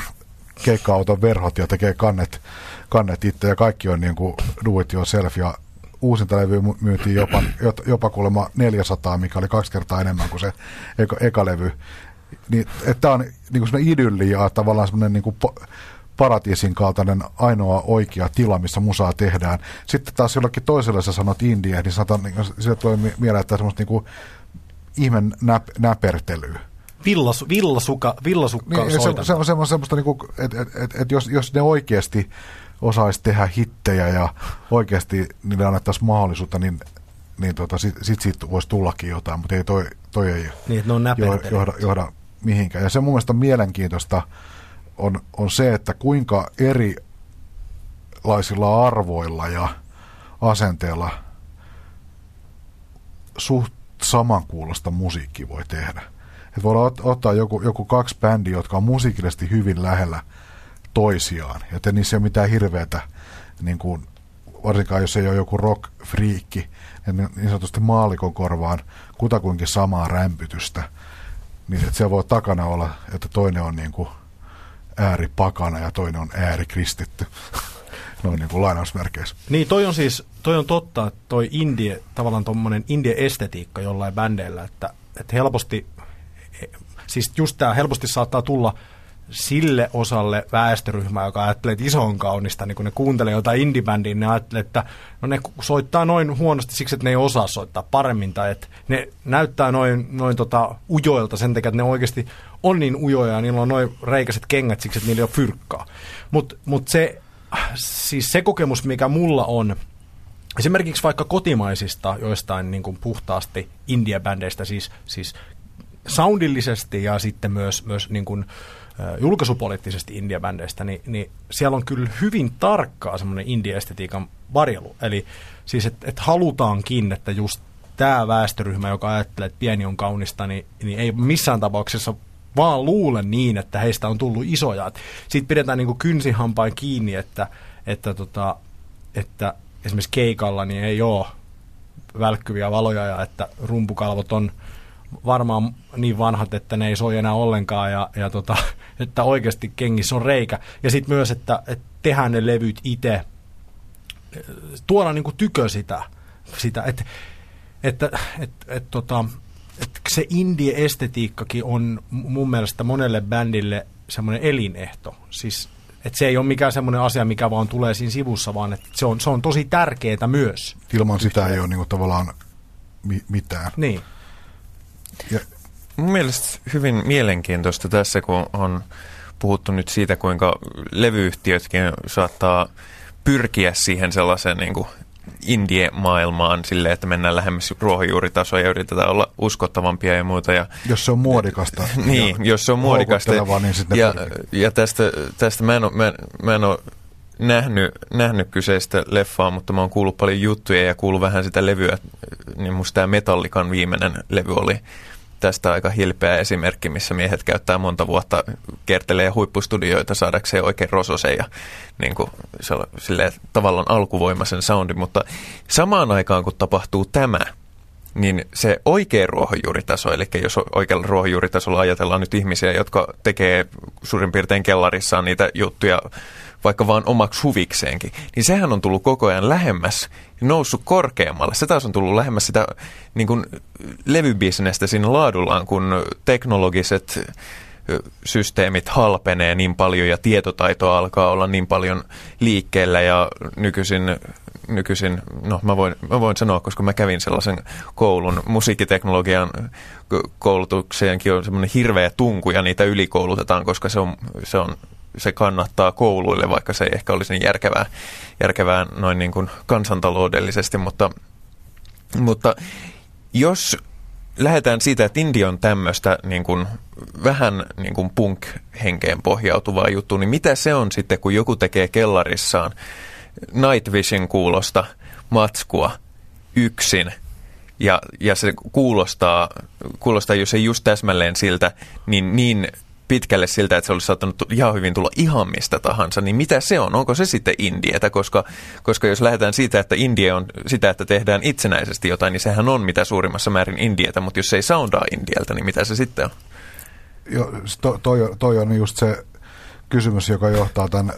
keikka-auton verhot ja tekee kannet, kannet itse ja kaikki on niin kuin do it yourself ja uusinta levy myytiin jopa, jopa kuulemma 400, mikä oli kaksi kertaa enemmän kuin se eka, eka levy. Niin, tämä on niin kuin idylli ja tavallaan semmoinen niin kuin paratiisin kaltainen ainoa oikea tila, missä musaa tehdään. Sitten taas jollekin toiselle sä sanot indie, niin sanotaan, niin sille tulee mieleen, että semmoista niin kuin ihmen näp, näpertelyä. Villas, villasuka, villasukka niin, se, se, on semmoista, semmoista niin että et, et, et jos, jos ne oikeasti osaisi tehdä hittejä ja oikeasti niille annettaisiin mahdollisuutta, niin, niin tota, sit, sit siitä voisi tullakin jotain, mutta ei toi, toi ei niin, ne on johda, johda mihinkään. Ja se mun mielestä on mielenkiintoista on, on se, että kuinka erilaisilla arvoilla ja asenteella suht samankuulosta musiikki voi tehdä. Että voidaan ot- ottaa joku, joku kaksi bändiä, jotka on musiikillisesti hyvin lähellä toisiaan. Joten niissä ei ole mitään hirveätä, niin kuin, varsinkaan jos ei ole joku rock-friikki, niin, niin sanotusti maalikon korvaan kutakuinkin samaa rämpytystä. Niin se voi takana olla, että toinen on niin kuin ääripakana ja toinen on äärikristitty. [laughs] Noin niin kuin lainausmerkeissä. Niin, toi on siis, toi on totta, että toi indie, tavallaan tuommoinen indie-estetiikka jollain bändeillä, että, että helposti, siis just tämä helposti saattaa tulla sille osalle väestöryhmää, joka ajattelee, että iso on kaunista, niin kun ne kuuntelee jotain indie-bändiä, niin ne ajattelee, että no ne soittaa noin huonosti siksi, että ne ei osaa soittaa paremmin, tai että ne näyttää noin, noin tota ujoilta sen takia, että ne oikeasti on niin ujoja ja niillä on noin reikäiset kengät siksi, että niillä ei ole fyrkkaa. Mutta mut se, siis se kokemus, mikä mulla on, esimerkiksi vaikka kotimaisista joistain niin kuin puhtaasti indie-bändeistä, siis, siis soundillisesti ja sitten myös, myös niin kuin, julkaisupoliittisesti indie-bändeistä, niin, niin siellä on kyllä hyvin tarkkaa semmoinen indie-estetiikan varjelu. Eli siis, että et halutaankin, että just tämä väestöryhmä, joka ajattelee, että pieni on kaunista, niin, niin ei missään tapauksessa vaan luule niin, että heistä on tullut isoja. Siitä pidetään niin kynsihampain kiinni, että, että, tota, että esimerkiksi keikalla niin ei ole välkkyviä valoja ja että rumpukalvot on varmaan niin vanhat, että ne ei soi enää ollenkaan ja, ja tota, [laughs] että oikeasti kengissä on reikä. Ja sitten myös, että, että tehdään ne levyt itse, tuoda niin kuin tykö sitä, sitä että, että, että, että, että, tota, että se indie-estetiikkakin on mun mielestä monelle bändille semmoinen elinehto. Siis että se ei ole mikään semmoinen asia, mikä vaan tulee siinä sivussa, vaan että se on, se on tosi tärkeää myös. Ilman sitä ei ole niin kuin tavallaan mi- mitään. Niin. Ja. Mun mielestä hyvin mielenkiintoista tässä, kun on puhuttu nyt siitä, kuinka levyyhtiötkin saattaa pyrkiä siihen sellaiseen niin kuin indie-maailmaan silleen, että mennään lähemmäs ruohonjuuritasoa ja yritetään olla uskottavampia ja muuta. Ja, jos se on muodikasta. [laughs] niin, jos se on muodikasta. Niin ja, ja tästä, tästä mä en ole, mä, mä en ole nähnyt, nähnyt kyseistä leffaa, mutta mä oon kuullut paljon juttuja ja kuullut vähän sitä levyä. Niin musta tämä Metallikan viimeinen levy oli tästä aika hilpeä esimerkki, missä miehet käyttää monta vuotta kertelee huippustudioita saadakseen oikein rososen ja niin kuin, silleen, tavallaan alkuvoimaisen soundin, mutta samaan aikaan kun tapahtuu tämä, niin se oikea ruohonjuuritaso, eli jos oikealla ruohonjuuritasolla ajatellaan nyt ihmisiä, jotka tekee suurin piirtein kellarissaan niitä juttuja vaikka vaan omaksi huvikseenkin, niin sehän on tullut koko ajan lähemmäs, noussut korkeammalle. Se taas on tullut lähemmäs sitä niin kuin levybisnestä siinä laadullaan, kun teknologiset systeemit halpenee niin paljon ja tietotaito alkaa olla niin paljon liikkeellä ja nykyisin, nykyisin no mä voin, mä voin sanoa, koska mä kävin sellaisen koulun, musiikkiteknologian koulutukseenkin on semmoinen hirveä tunku ja niitä ylikoulutetaan, koska se on, se on se kannattaa kouluille, vaikka se ei ehkä olisi niin järkevää, järkevää noin niin kuin kansantaloudellisesti, mutta, mutta jos lähdetään siitä, että India on tämmöistä niin kuin, vähän niin kuin punk-henkeen pohjautuvaa juttua, niin mitä se on sitten, kun joku tekee kellarissaan Night Vision kuulosta matskua yksin, ja, ja se kuulostaa, kuulostaa, jos ei just täsmälleen siltä, niin niin pitkälle siltä, että se olisi saattanut ihan hyvin tulla ihan mistä tahansa, niin mitä se on? Onko se sitten Indietä? Koska, koska jos lähdetään siitä, että Indie on sitä, että tehdään itsenäisesti jotain, niin sehän on mitä suurimmassa määrin Indietä, mutta jos se ei soundaa Indieltä, niin mitä se sitten on? Jo, to, toi, toi on just se kysymys, joka johtaa tämän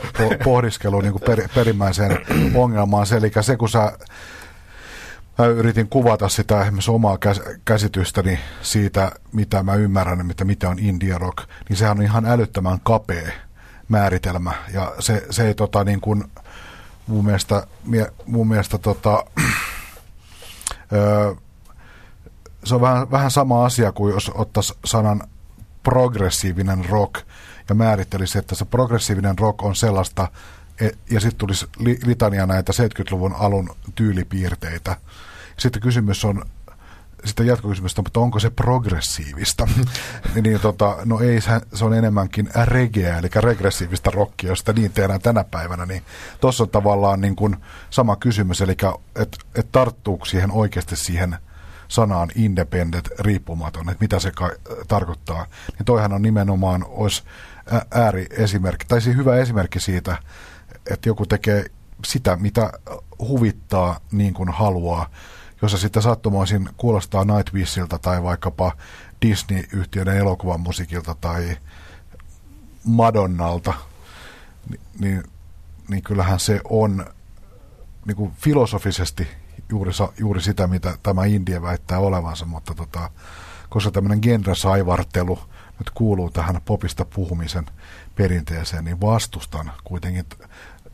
pohdiskeluun niin per, perimmäiseen ongelmaan. Se, eli se, kun sä mä yritin kuvata sitä esimerkiksi omaa käsitystäni siitä, mitä mä ymmärrän, mitä, mitä on indie rock, niin sehän on ihan älyttömän kapea määritelmä. Ja se, se ei tota niin kuin, mun mielestä, mun mielestä tota, [clears throat] se on vähän, vähän sama asia kuin jos ottaisi sanan progressiivinen rock ja määrittelisi, että se progressiivinen rock on sellaista, ja sitten tulisi litania näitä 70-luvun alun tyylipiirteitä. Sitten kysymys on, sitten jatkokysymys on, mutta onko se progressiivista? [laughs] niin, tota, no ei, se on enemmänkin regeä, eli regressiivistä rockia, josta niin tehdään tänä päivänä. Niin tuossa on tavallaan niin kuin sama kysymys, eli että et tarttuuko siihen oikeasti siihen sanaan independent, riippumaton, että mitä se ka- tarkoittaa. Niin toihan on nimenomaan, olisi ääriesimerkki, tai siis hyvä esimerkki siitä, että joku tekee sitä, mitä huvittaa niin kuin haluaa, jossa sitten sattumoisin kuulostaa Nightwissilta tai vaikkapa Disney-yhtiöiden elokuvan musiikilta tai Madonnalta, niin, niin kyllähän se on niin kuin filosofisesti juuri, juuri sitä, mitä tämä India väittää olevansa, mutta tota, koska tämmöinen genresaivartelu nyt kuuluu tähän popista puhumisen perinteeseen, niin vastustan kuitenkin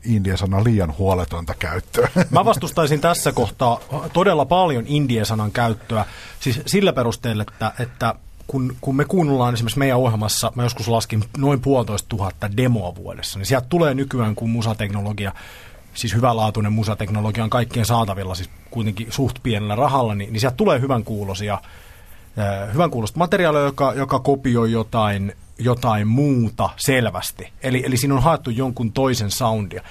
indie-sanan liian huoletonta käyttöä. [laughs] Mä vastustaisin tässä kohtaa todella paljon indie-sanan käyttöä, siis sillä perusteella, että, että kun, kun me kuunnellaan esimerkiksi meidän ohjelmassa, mä joskus laskin noin puolitoista tuhatta demoa vuodessa, niin sieltä tulee nykyään, kun musateknologia, siis hyvälaatuinen musateknologia on kaikkien saatavilla, siis kuitenkin suht pienellä rahalla, niin, niin sieltä tulee hyvän kuulosia, äh, hyvän kuulosta materiaalia, joka, joka kopioi jotain jotain muuta selvästi. Eli, eli siinä on haettu jonkun toisen soundia.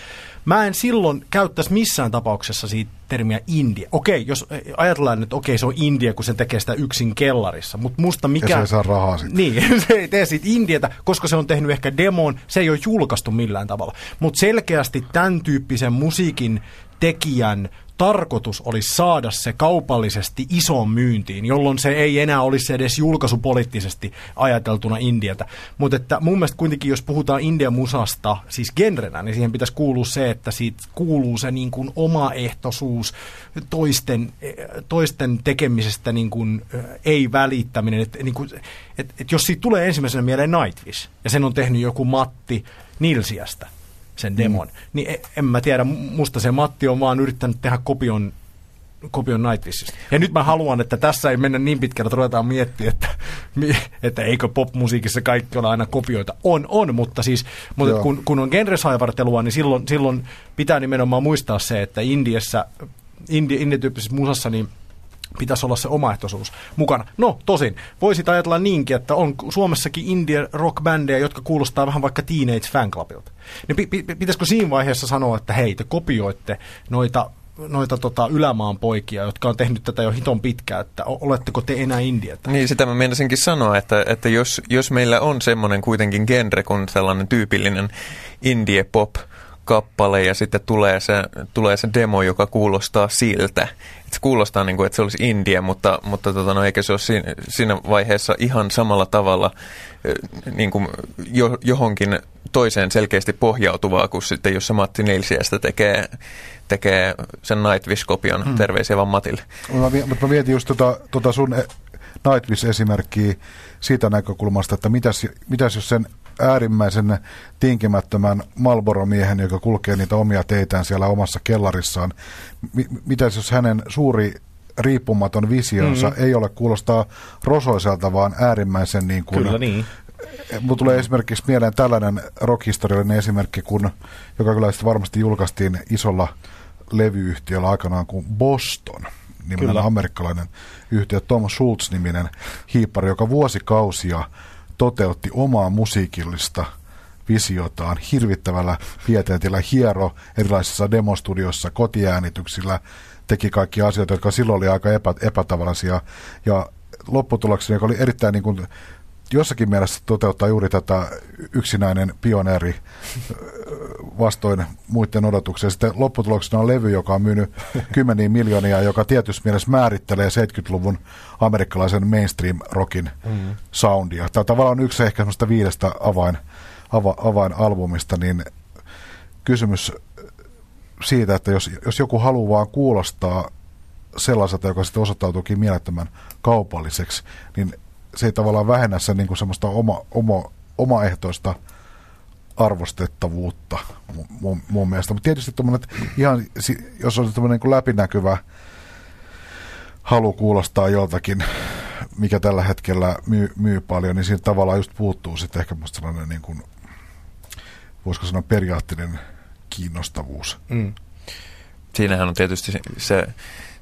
Mä en silloin käyttäisi missään tapauksessa siitä termiä India. Okei, jos ajatellaan, että okei, se on India, kun sen tekee sitä yksin kellarissa, mutta musta mikä... Ja se ei saa rahaa sitten. Niin, [laughs] se ei tee siitä Indiata, koska se on tehnyt ehkä demon, se ei ole julkaistu millään tavalla. Mutta selkeästi tämän tyyppisen musiikin tekijän tarkoitus olisi saada se kaupallisesti isoon myyntiin, jolloin se ei enää olisi edes julkaisupoliittisesti ajateltuna Indialta. Mutta että mun mielestä kuitenkin, jos puhutaan Indian musasta, siis genrenä, niin siihen pitäisi kuulua se, että siitä kuuluu se niin kuin omaehtoisuus, toisten, toisten tekemisestä niin kuin, ei välittäminen. Että niin kuin, et, et jos siitä tulee ensimmäisenä mieleen Nightwish, ja sen on tehnyt joku Matti Nilsiästä, sen demon. Mm. Niin e, en mä tiedä, musta se Matti on vaan yrittänyt tehdä kopion kopion Nightwishista. Ja nyt mä haluan, että tässä ei mennä niin pitkälle, että ruvetaan miettiä, että, [laughs] että eikö popmusiikissa kaikki ole aina kopioita. On, on, mutta siis mutta kun, kun on genresaivartelua, niin silloin, silloin pitää nimenomaan muistaa se, että Indiassa, indi, indie-tyyppisessä musassa, niin pitäisi olla se omaehtoisuus mukana. No, tosin, voisit ajatella niinkin, että on Suomessakin indie rock-bändejä, jotka kuulostaa vähän vaikka Teenage Fanclubilta. Niin pi- pi- pitäisikö siinä vaiheessa sanoa, että hei, te kopioitte noita noita tota, ylämaan poikia, jotka on tehnyt tätä jo hiton pitkään, että oletteko te enää indietä? Niin, sitä mä meinasinkin sanoa, että, että jos, jos meillä on semmoinen kuitenkin genre kuin sellainen tyypillinen indie pop, kappale ja sitten tulee se, tulee se demo, joka kuulostaa siltä. Et se kuulostaa niin kuin, että se olisi India, mutta, mutta tota, no, eikä se ole siinä, siinä vaiheessa ihan samalla tavalla niin kuin jo, johonkin toiseen selkeästi pohjautuvaa kuin sitten, jos se Matti Nilsiästä tekee, tekee sen Nightwish-kopion. Hmm. Terveisiä vaan Matille. Mutta mä mietin just tota, tota sun e- Nightwish-esimerkkiä siitä näkökulmasta, että mitäs, mitäs jos sen äärimmäisen tinkimättömän Malboro-miehen, joka kulkee niitä omia teitään siellä omassa kellarissaan. M- mitäs jos hänen suuri riippumaton visionsa mm-hmm. ei ole kuulostaa rosoiselta, vaan äärimmäisen niin kuin... Kyllä niin. Mulla tulee esimerkiksi mieleen tällainen rockhistoriallinen esimerkki, kun, joka kyllä varmasti julkaistiin isolla levyyhtiöllä aikanaan kuin Boston niminen Kyllä. amerikkalainen yhtiö, Tom Schultz-niminen hiippari, joka vuosikausia toteutti omaa musiikillista visiotaan hirvittävällä pieteetillä, hiero erilaisissa demostudiossa, kotiäänityksillä, teki kaikki asioita, jotka silloin oli aika epä, epätavallisia. Ja lopputuloksena, joka oli erittäin niin kuin, jossakin mielessä toteuttaa juuri tätä yksinäinen pioneeri vastoin muiden odotuksia. Sitten lopputuloksena on levy, joka on myynyt [laughs] kymmeniä miljoonia, joka tietysti mielessä määrittelee 70-luvun amerikkalaisen mainstream-rockin mm. soundia. Tämä tavallaan on yksi ehkä semmoista viidestä avain, ava, avainalbumista, niin kysymys siitä, että jos, jos joku haluaa vaan kuulostaa sellaiselta, joka sitten osoittautuukin mielettömän kaupalliseksi, niin se ei tavallaan vähennä sen niin kuin semmoista oma, oma, omaehtoista arvostettavuutta mun, mun mielestä. Mutta tietysti ihan, jos on tämmöinen niin läpinäkyvä halu kuulostaa joltakin, mikä tällä hetkellä myy, myy paljon, niin siinä tavallaan just puuttuu sitten ehkä musta sellainen niin kuin, voisiko sanoa periaattinen kiinnostavuus. Mm. Siinähän on tietysti se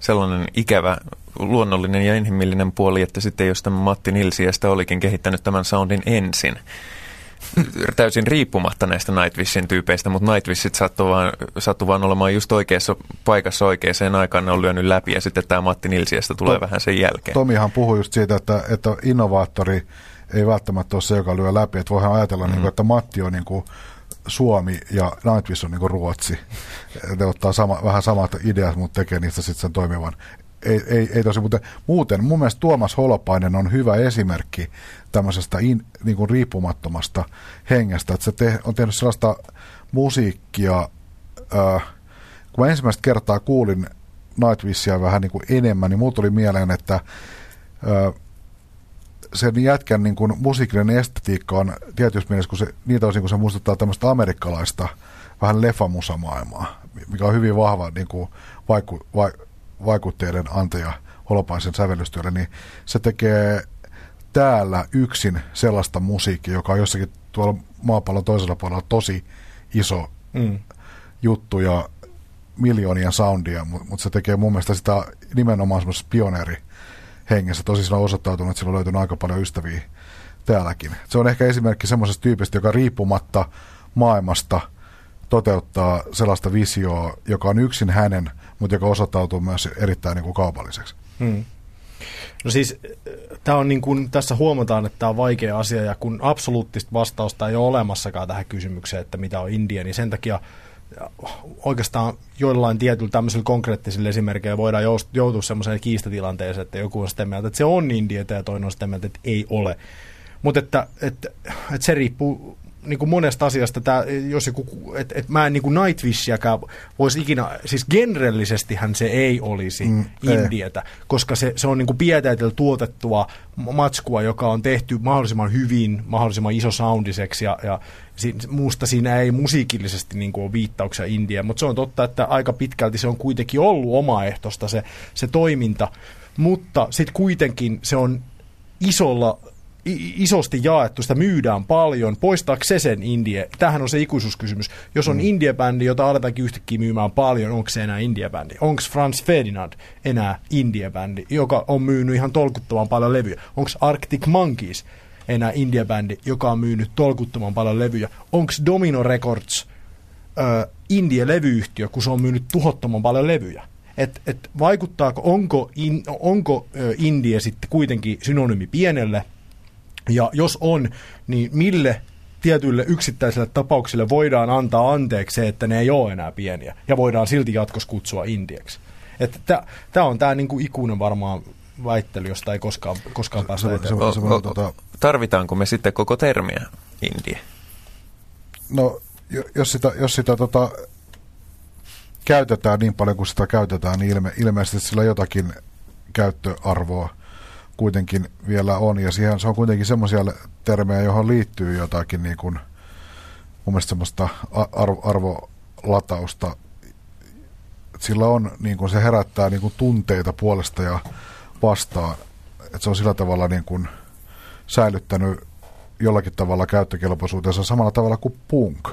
sellainen ikävä luonnollinen ja inhimillinen puoli, että sitten jos tämä Matti Nilsiästä olikin kehittänyt tämän soundin ensin, täysin riippumatta näistä Nightwishin tyypeistä, mutta Nightwishit sattuu vaan, sattuu vaan olemaan just oikeassa paikassa oikeaan aikaan, ne on lyönyt läpi ja sitten tämä Matti Nilsiästä tulee to, vähän sen jälkeen. Tomihan puhui just siitä, että, että innovaattori ei välttämättä ole se, joka lyö läpi, että voihan ajatella, mm. niin kuin, että Matti on niin kuin Suomi ja Nightwish on niin Ruotsi. Ne ottaa sama, vähän samat ideat, mutta tekee niistä sitten sen toimivan ei, ei, ei tosi, mutta muuten mun mielestä Tuomas Holopainen on hyvä esimerkki tämmöisestä in, niin kuin riippumattomasta hengestä, että se te, on tehnyt sellaista musiikkia, äh, kun mä ensimmäistä kertaa kuulin Nightwishia vähän niin kuin enemmän, niin mulla tuli mieleen, että äh, sen jätkän niin kuin musiikillinen estetiikka on tietysti mielessä, kun se, niitä osin, kun se muistuttaa tämmöistä amerikkalaista vähän lefamusamaailmaa, mikä on hyvin vahva niin kuin vaiku, vai, vaikutteiden antaja Holopaisen sävellystyölle, niin se tekee täällä yksin sellaista musiikkia, joka on jossakin tuolla maapallon toisella puolella tosi iso mm. juttu ja miljoonia soundia, mutta mut se tekee mun mielestä sitä nimenomaan semmoisessa pioneeri hengessä. Tosi sillä on osoittautunut, että sillä on löytynyt aika paljon ystäviä täälläkin. Se on ehkä esimerkki semmoisesta tyypistä, joka riippumatta maailmasta toteuttaa sellaista visioa, joka on yksin hänen – mutta joka osoittautuu myös erittäin niin kuin kaupalliseksi. Hmm. No siis tämä on niin kuin, tässä huomataan, että tämä on vaikea asia ja kun absoluuttista vastausta ei ole olemassakaan tähän kysymykseen, että mitä on India, niin sen takia oikeastaan joillain tietyllä tämmöisillä konkreettisilla esimerkkeillä voidaan joutua semmoiseen kiistatilanteeseen, että joku on sitä mieltä, että se on India ja toinen on sitä mieltä, että ei ole. Mutta että, että, että se riippuu niin kuin monesta asiasta, tää, jos joku, et, et mä en niin kuin Nightwishiäkään voisi ikinä, siis genrellisestihän se ei olisi mm, Indietä, ei. koska se, se on niin kuin tuotettua matskua, joka on tehty mahdollisimman hyvin, mahdollisimman iso soundiseksi ja, ja si, muusta siinä ei musiikillisesti niin kuin ole viittauksia India, mutta se on totta, että aika pitkälti se on kuitenkin ollut omaehtoista se, se toiminta, mutta sitten kuitenkin se on isolla isosti jaettu, sitä myydään paljon, poistaako se sen indie? Tähän on se ikuisuuskysymys. Jos on mm. indie-bändi, jota aletaankin yhtäkkiä myymään paljon, onko se enää indie-bändi? Onko Franz Ferdinand enää indie-bändi, joka on myynyt ihan tolkuttoman paljon levyjä? Onko Arctic Monkeys enää indie-bändi, joka on myynyt tolkuttoman paljon levyjä? Onko Domino Records äh, indie-levyyhtiö, kun se on myynyt tuhottoman paljon levyjä? Et, et vaikuttaako, onko, in, onko äh, indie sitten kuitenkin synonyymi pienelle – ja jos on, niin mille tietyille yksittäisille tapauksille voidaan antaa anteeksi se, että ne ei ole enää pieniä, ja voidaan silti jatkossa kutsua indieksi. Tämä on tämä niinku ikuinen varmaan väittely, josta ei koskaan, koskaan päästä se, eteenpäin. Se, se, se, tota... Tarvitaanko me sitten koko termiä indie? No, jos sitä, jos sitä tota, käytetään niin paljon kuin sitä käytetään, niin ilme, ilmeisesti sillä jotakin käyttöarvoa – kuitenkin vielä on. Ja siihen, se on kuitenkin semmoisia termejä, johon liittyy jotakin niin kuin, mun mielestä semmoista arvo, arvolatausta. Sillä on, niin kuin se herättää niin kuin tunteita puolesta ja vastaan. Että se on sillä tavalla niin kuin säilyttänyt jollakin tavalla käyttökelpoisuutensa samalla tavalla kuin punk.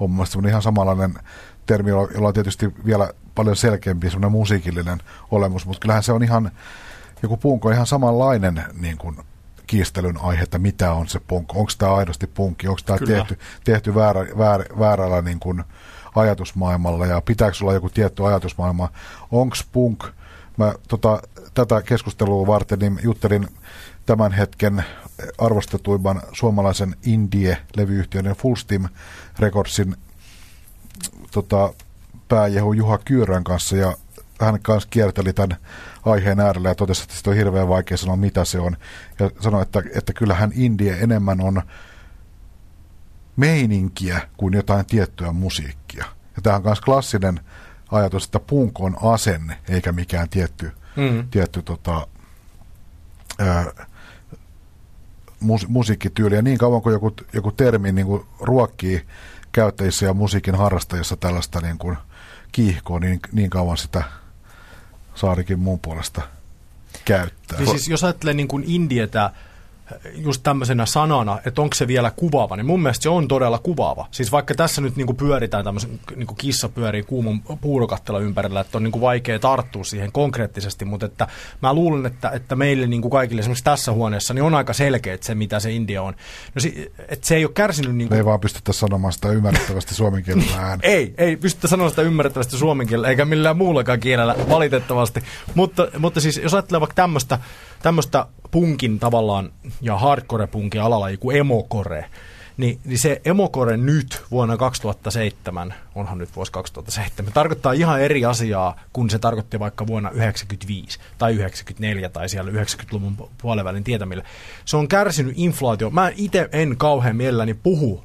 On mun mielestä ihan samanlainen termi, jolla on tietysti vielä paljon selkeämpi semmoinen musiikillinen olemus, mutta kyllähän se on ihan joku punk on ihan samanlainen niin kuin, kiistelyn aihe, että mitä on se punk, onko tämä aidosti punkki, onko tämä tehty, tehty väärä, väär, väärällä niin kuin, ajatusmaailmalla? Ja pitääkö olla joku tietty ajatusmaailma, onko punk, mä tota, tätä keskustelua varten niin juttelin tämän hetken arvostetuimman suomalaisen indie-levyyhtiön Full Steam Recordsin tota, pääjehu Juha Kyyrän kanssa ja hän kanssa kierteli tämän aiheen äärellä ja totesi, että on hirveän vaikea sanoa, mitä se on. Ja sanoi, että, että kyllähän Indie enemmän on meininkiä kuin jotain tiettyä musiikkia. Ja tämä on myös klassinen ajatus, että punk on asenne, eikä mikään tietty, mm. tietty tota, ää, mus, musiikkityyli. Ja niin kauan kuin joku, joku termi niin kuin ruokkii käyttäjissä ja musiikin harrastajissa tällaista niin kuin kiihkoa, niin, niin kauan sitä Saarikin muun puolesta käyttää. Ja siis jos ajattelee niin kuin Indietä, just tämmöisenä sanana, että onko se vielä kuvaava, niin mun mielestä se on todella kuvaava. Siis vaikka tässä nyt niin kuin pyöritään tämmöisen, niin kuin kissa pyörii kuuman puurokattela ympärillä, että on niin kuin vaikea tarttua siihen konkreettisesti, mutta että mä luulen, että, että meille niin kuin kaikille esimerkiksi tässä huoneessa niin on aika selkeä se, mitä se India on. No, si, että se ei ole kärsinyt... Niin kuin... Me ei vaan pystytä sanomaan sitä ymmärrettävästi suomen kielellä [laughs] ei, ei pystytä sanomaan sitä ymmärrettävästi suomen kielellä, eikä millään muullakaan kielellä valitettavasti. Mutta, mutta siis jos ajattelee vaikka tämmöistä tämmöistä punkin tavallaan ja hardcore-punkin alalla joku emokore, niin, niin se emokore nyt vuonna 2007, onhan nyt vuosi 2007, tarkoittaa ihan eri asiaa kuin se tarkoitti vaikka vuonna 1995 tai 94 tai siellä 90-luvun puolivälin tietämillä. Se on kärsinyt inflaatio. Mä itse en kauhean mielelläni puhu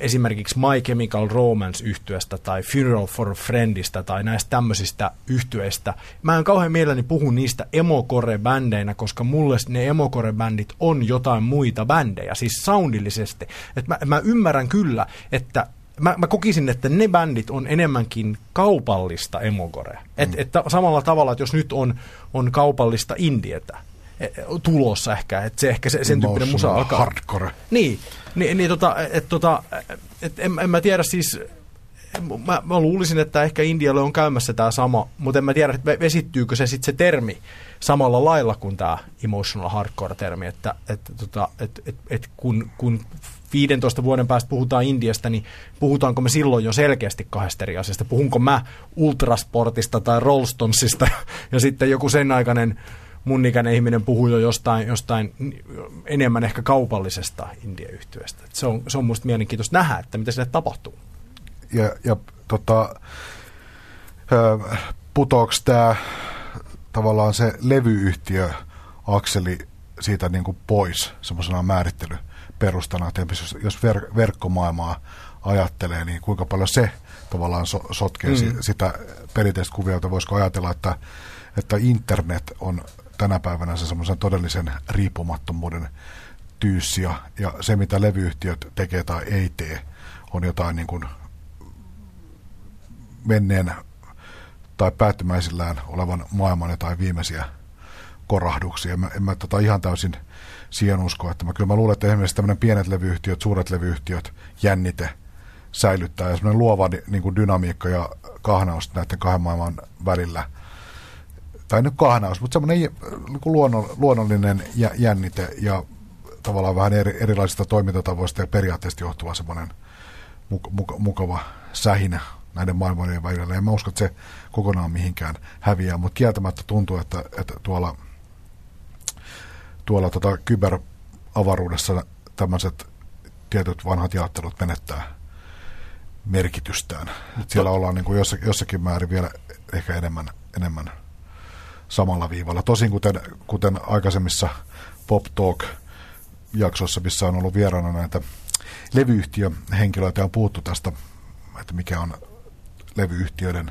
esimerkiksi My Chemical Romance yhtyeestä tai Funeral for a Friendista tai näistä tämmöisistä yhtyeistä. Mä en kauhean mielelläni puhu niistä emokore-bändeinä, koska mulle ne emokore-bändit on jotain muita bändejä, siis soundillisesti. Et mä, mä ymmärrän kyllä, että mä, mä kokisin, että ne bändit on enemmänkin kaupallista emokorea. Et, mm. että samalla tavalla, että jos nyt on, on kaupallista indietä, e, tulossa ehkä, että se ehkä se, sen tyyppinen musa alkaa. Hardcore. Niin, niin, niin tota, et, tota, et, en, en mä tiedä siis, mä, mä luulisin, että ehkä Indialle on käymässä tämä sama, mutta en mä tiedä, että vesittyykö se sitten se termi samalla lailla kuin tämä emotional hardcore-termi, että et, tota, et, et, et kun, kun 15 vuoden päästä puhutaan Indiasta, niin puhutaanko me silloin jo selkeästi kahdesta eri asiasta? Puhunko mä Ultrasportista tai Rollstonsista [laughs] ja sitten joku sen aikainen mun ikäinen ihminen puhuu jo jostain, jostain enemmän ehkä kaupallisesta India-yhtiöstä. Se on, se on musta mielenkiintoista nähdä, että mitä sille tapahtuu. Ja, ja tota, putoako tämä tavallaan se levyyhtiö akseli siitä niin kuin pois semmoisena määrittelyperustana, että jos, jos ver, verkkomaailmaa ajattelee, niin kuinka paljon se tavallaan so, sotkee mm. sitä perinteistä kuviota, voisiko ajatella, että, että internet on tänä päivänä se semmoisen todellisen riippumattomuuden tyyssi ja, ja se, mitä levyyhtiöt tekee tai ei tee, on jotain niin kuin menneen tai päättymäisillään olevan maailman jotain viimeisiä korahduksia. En mä, en mä tota ihan täysin siihen usko. Että mä, kyllä mä luulen, että esimerkiksi tämmöinen pienet levyyhtiöt, suuret levyyhtiöt, jännite säilyttää ja semmoinen luova niin kuin dynamiikka ja kahnaus näiden kahden maailman välillä. Tai nyt kahnaus, mutta semmoinen niin kuin luonnollinen jännite ja tavallaan vähän eri, erilaisista toimintatavoista ja periaatteesta johtuva semmoinen mukava sähinä näiden maailmojen välillä. Ja mä uskon, että se kokonaan mihinkään häviää, mutta kieltämättä tuntuu, että, että tuolla, tuolla tota kyberavaruudessa tämmöiset tietyt vanhat jaottelut menettää merkitystään. Mutta siellä ollaan niin kuin jossakin, jossakin määrin vielä ehkä enemmän, enemmän samalla viivalla. Tosin kuten, kuten aikaisemmissa Pop Talk jaksoissa, missä on ollut vieraana näitä levyyhtiöhenkilöitä, on puhuttu tästä, että mikä on levyyhtiöiden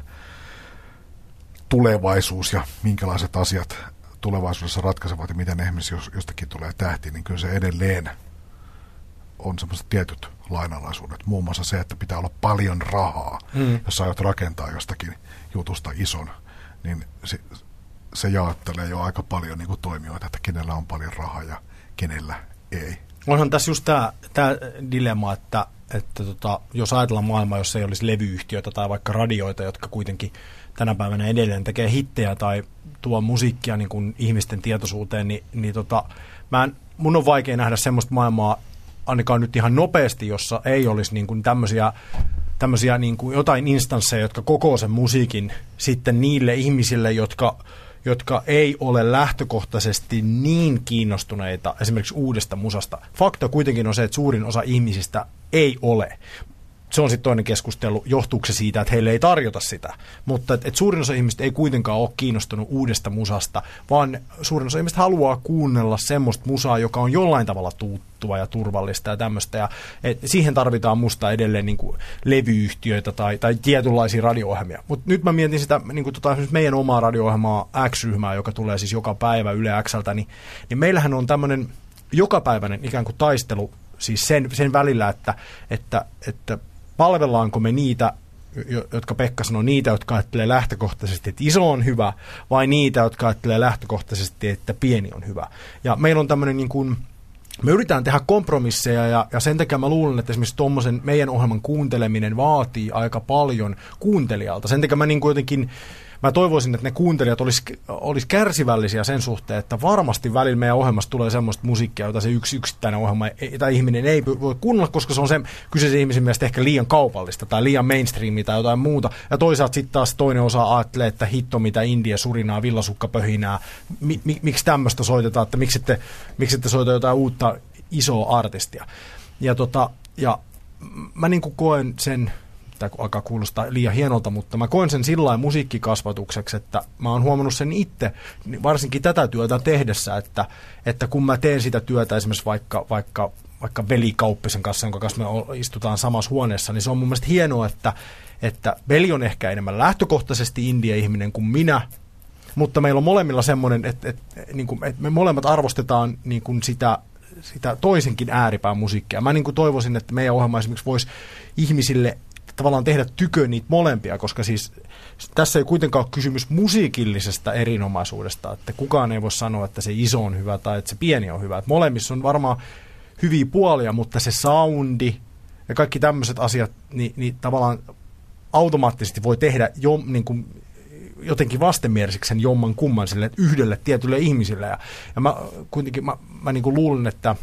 tulevaisuus ja minkälaiset asiat tulevaisuudessa ratkaisevat ja miten esimerkiksi jostakin tulee tähti, niin kyllä se edelleen on semmoiset tietyt lainalaisuudet. Muun muassa se, että pitää olla paljon rahaa, mm. jos aiot rakentaa jostakin jutusta ison, niin se, se jaottelee jo aika paljon niin kuin toimijoita, että kenellä on paljon rahaa ja kenellä ei. Onhan tässä just tämä dilemma, että, että tota, jos ajatellaan maailmaa, jossa ei olisi levyyhtiöitä tai vaikka radioita, jotka kuitenkin tänä päivänä edelleen tekee hittejä tai tuo musiikkia niin kuin ihmisten tietoisuuteen, niin, niin tota, mä en, mun on vaikea nähdä semmoista maailmaa, ainakaan nyt ihan nopeasti, jossa ei olisi niin kuin tämmöisiä tämmöisiä niin kuin jotain instansseja, jotka koko sen musiikin sitten niille ihmisille, jotka jotka ei ole lähtökohtaisesti niin kiinnostuneita esimerkiksi uudesta musasta. Fakta kuitenkin on se, että suurin osa ihmisistä ei ole se on sitten toinen keskustelu, johtuuko se siitä, että heille ei tarjota sitä. Mutta et, et suurin osa ihmistä ei kuitenkaan ole kiinnostunut uudesta musasta, vaan suurin osa ihmistä haluaa kuunnella semmoista musaa, joka on jollain tavalla tuuttua ja turvallista ja tämmöistä. Ja, et, siihen tarvitaan musta edelleen niin kuin levyyhtiöitä tai, tai tietynlaisia radio-ohjelmia. Mutta nyt mä mietin sitä niin kuin tota, meidän omaa radio-ohjelmaa X-ryhmää, joka tulee siis joka päivä Yle Xltä, niin, niin meillähän on tämmöinen jokapäiväinen ikään kuin taistelu siis sen, sen välillä, että, että, että palvellaanko me niitä, jotka Pekka sanoi, niitä, jotka ajattelee lähtökohtaisesti, että iso on hyvä, vai niitä, jotka ajattelee lähtökohtaisesti, että pieni on hyvä. Ja meillä on tämmöinen niin kuin, me yritetään tehdä kompromisseja ja, ja sen takia mä luulen, että esimerkiksi tuommoisen meidän ohjelman kuunteleminen vaatii aika paljon kuuntelijalta. Sen takia mä niin kuin jotenkin mä toivoisin, että ne kuuntelijat olisi olis kärsivällisiä sen suhteen, että varmasti välillä meidän ohjelmasta tulee semmoista musiikkia, jota se yksi yksittäinen ohjelma tai ihminen ei voi kuunnella, koska se on se kyseisen ihmisen mielestä ehkä liian kaupallista tai liian mainstreami tai jotain muuta. Ja toisaalta sitten taas toinen osa ajattelee, että hitto mitä India surinaa, villasukkapöhinää, mi, mi, miksi tämmöistä soitetaan, että miksi ette, miksi ette soita jotain uutta isoa artistia. Ja, tota, ja mä niin koen sen tämä alkaa kuulostaa liian hienolta, mutta mä koen sen sillä musiikkikasvatukseksi, että mä oon huomannut sen itse, niin varsinkin tätä työtä tehdessä, että, että kun mä teen sitä työtä esimerkiksi vaikka, vaikka, vaikka veli Kauppisen kanssa, jonka kanssa me istutaan samassa huoneessa, niin se on mun mielestä hienoa, että, että veli on ehkä enemmän lähtökohtaisesti India-ihminen kuin minä, mutta meillä on molemmilla semmoinen, että, että, niin kuin, että me molemmat arvostetaan niin kuin sitä sitä toisenkin ääripään musiikkia. Mä niin kuin toivoisin, että meidän ohjelma esimerkiksi voisi ihmisille tavallaan tehdä tykö niitä molempia, koska siis tässä ei kuitenkaan ole kysymys musiikillisesta erinomaisuudesta, että kukaan ei voi sanoa, että se iso on hyvä tai että se pieni on hyvä. Että molemmissa on varmaan hyviä puolia, mutta se soundi ja kaikki tämmöiset asiat, niin, niin tavallaan automaattisesti voi tehdä jo, niin kuin, jotenkin vastenmieliseksi sen jomman kumman sille yhdelle tietylle ihmisille. Ja, ja mä kuitenkin mä, mä niin kuin luulen, että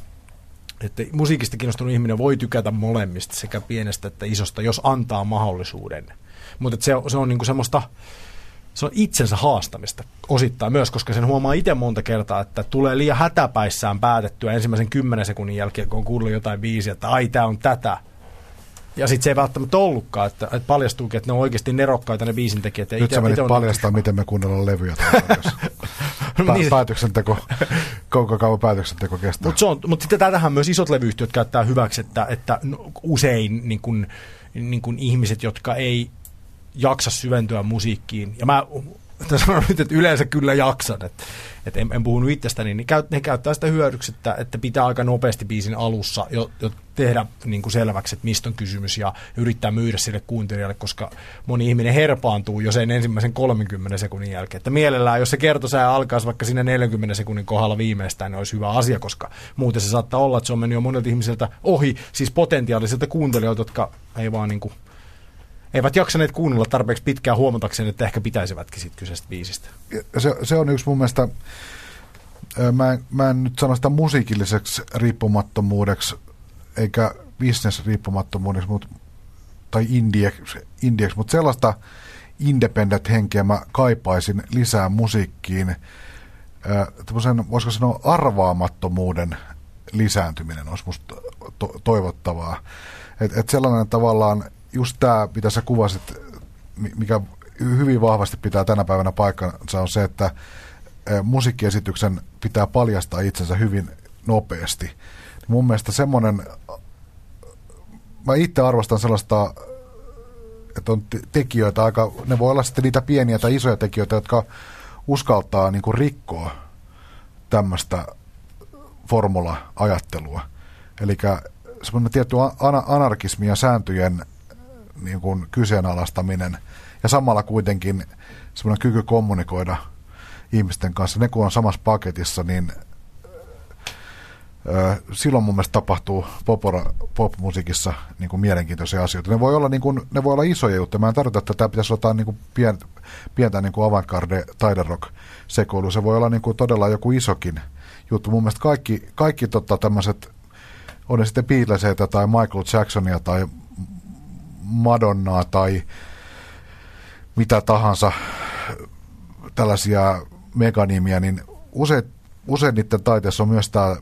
että musiikista kiinnostunut ihminen voi tykätä molemmista, sekä pienestä että isosta, jos antaa mahdollisuuden. Mutta se, se on niinku semmoista, se on itsensä haastamista osittain myös, koska sen huomaa itse monta kertaa, että tulee liian hätäpäissään päätettyä ensimmäisen kymmenen sekunnin jälkeen, kun on kuullut jotain biisiä, että ai tämä on tätä. Ja sitten se ei välttämättä ollutkaan, että, että paljastuukin, että ne on oikeasti nerokkaita ne biisintekijät. Nyt ite, sä menit paljastaa, miten me kuunnellaan levyjä. [laughs] niin. päätöksenteko, [laughs] koko kauan päätöksenteko kestää. Mutta mut sitten tätähän myös isot levyyhtiöt käyttää hyväksi, että, että usein niin kun, niin kun ihmiset, jotka ei jaksa syventyä musiikkiin, ja mä [laughs] sanon nyt, että yleensä kyllä jaksan, että, että en, en puhunut itsestäni, niin käyt, ne käyttää sitä hyödyksi, että, että pitää aika nopeasti biisin alussa jo, jo tehdä niin kuin selväksi, että mistä on kysymys ja yrittää myydä sille kuuntelijalle, koska moni ihminen herpaantuu jo sen ensimmäisen 30 sekunnin jälkeen. Että mielellään, jos se kertosää alkaisi vaikka siinä 40 sekunnin kohdalla viimeistään, niin olisi hyvä asia, koska muuten se saattaa olla, että se on mennyt jo monelta ihmiseltä ohi, siis potentiaalisilta kuuntelijoilta, jotka ei vaan niin kuin eivät jaksaneet kuunnella tarpeeksi pitkään huomatakseen, että ehkä pitäisivätkin siitä kyseisestä biisistä. Se, se on yksi mun mielestä, mä en, mä en nyt sano sitä musiikilliseksi riippumattomuudeksi, eikä business-riippumattomuudeksi, mutta, tai indieksi, indieksi, mutta sellaista independent-henkeä mä kaipaisin lisää musiikkiin. Tämmöisen, voisiko sanoa, arvaamattomuuden lisääntyminen olisi musta to- toivottavaa. Että et sellainen tavallaan just tämä, mitä sä kuvasit, mikä hyvin vahvasti pitää tänä päivänä paikkansa, on se, että musiikkiesityksen pitää paljastaa itsensä hyvin nopeasti. Mun mielestä semmoinen, mä itse arvostan sellaista, että on tekijöitä aika, ne voi olla sitten niitä pieniä tai isoja tekijöitä, jotka uskaltaa niin kuin rikkoa tämmöistä formula-ajattelua. Eli semmoinen tietty anarkismi ja sääntöjen niin kuin kyseenalaistaminen ja samalla kuitenkin semmoinen kyky kommunikoida ihmisten kanssa. Ne kun on samassa paketissa, niin silloin mun mielestä tapahtuu popora, popmusiikissa niin kuin mielenkiintoisia asioita. Ne voi olla, niin kuin, ne voi olla isoja juttuja. Mä en tarkoita, että tämä pitäisi olla niin kuin pien, pientä niin kuin avantgarde taiderock sekoilu. Se voi olla niin kuin todella joku isokin juttu. Mun mielestä kaikki, kaikki tota, tämmöiset, on ne sitten Beatleseita tai Michael Jacksonia tai Madonnaa tai mitä tahansa tällaisia meganimia, niin usein, usein niiden taiteessa on myös tämä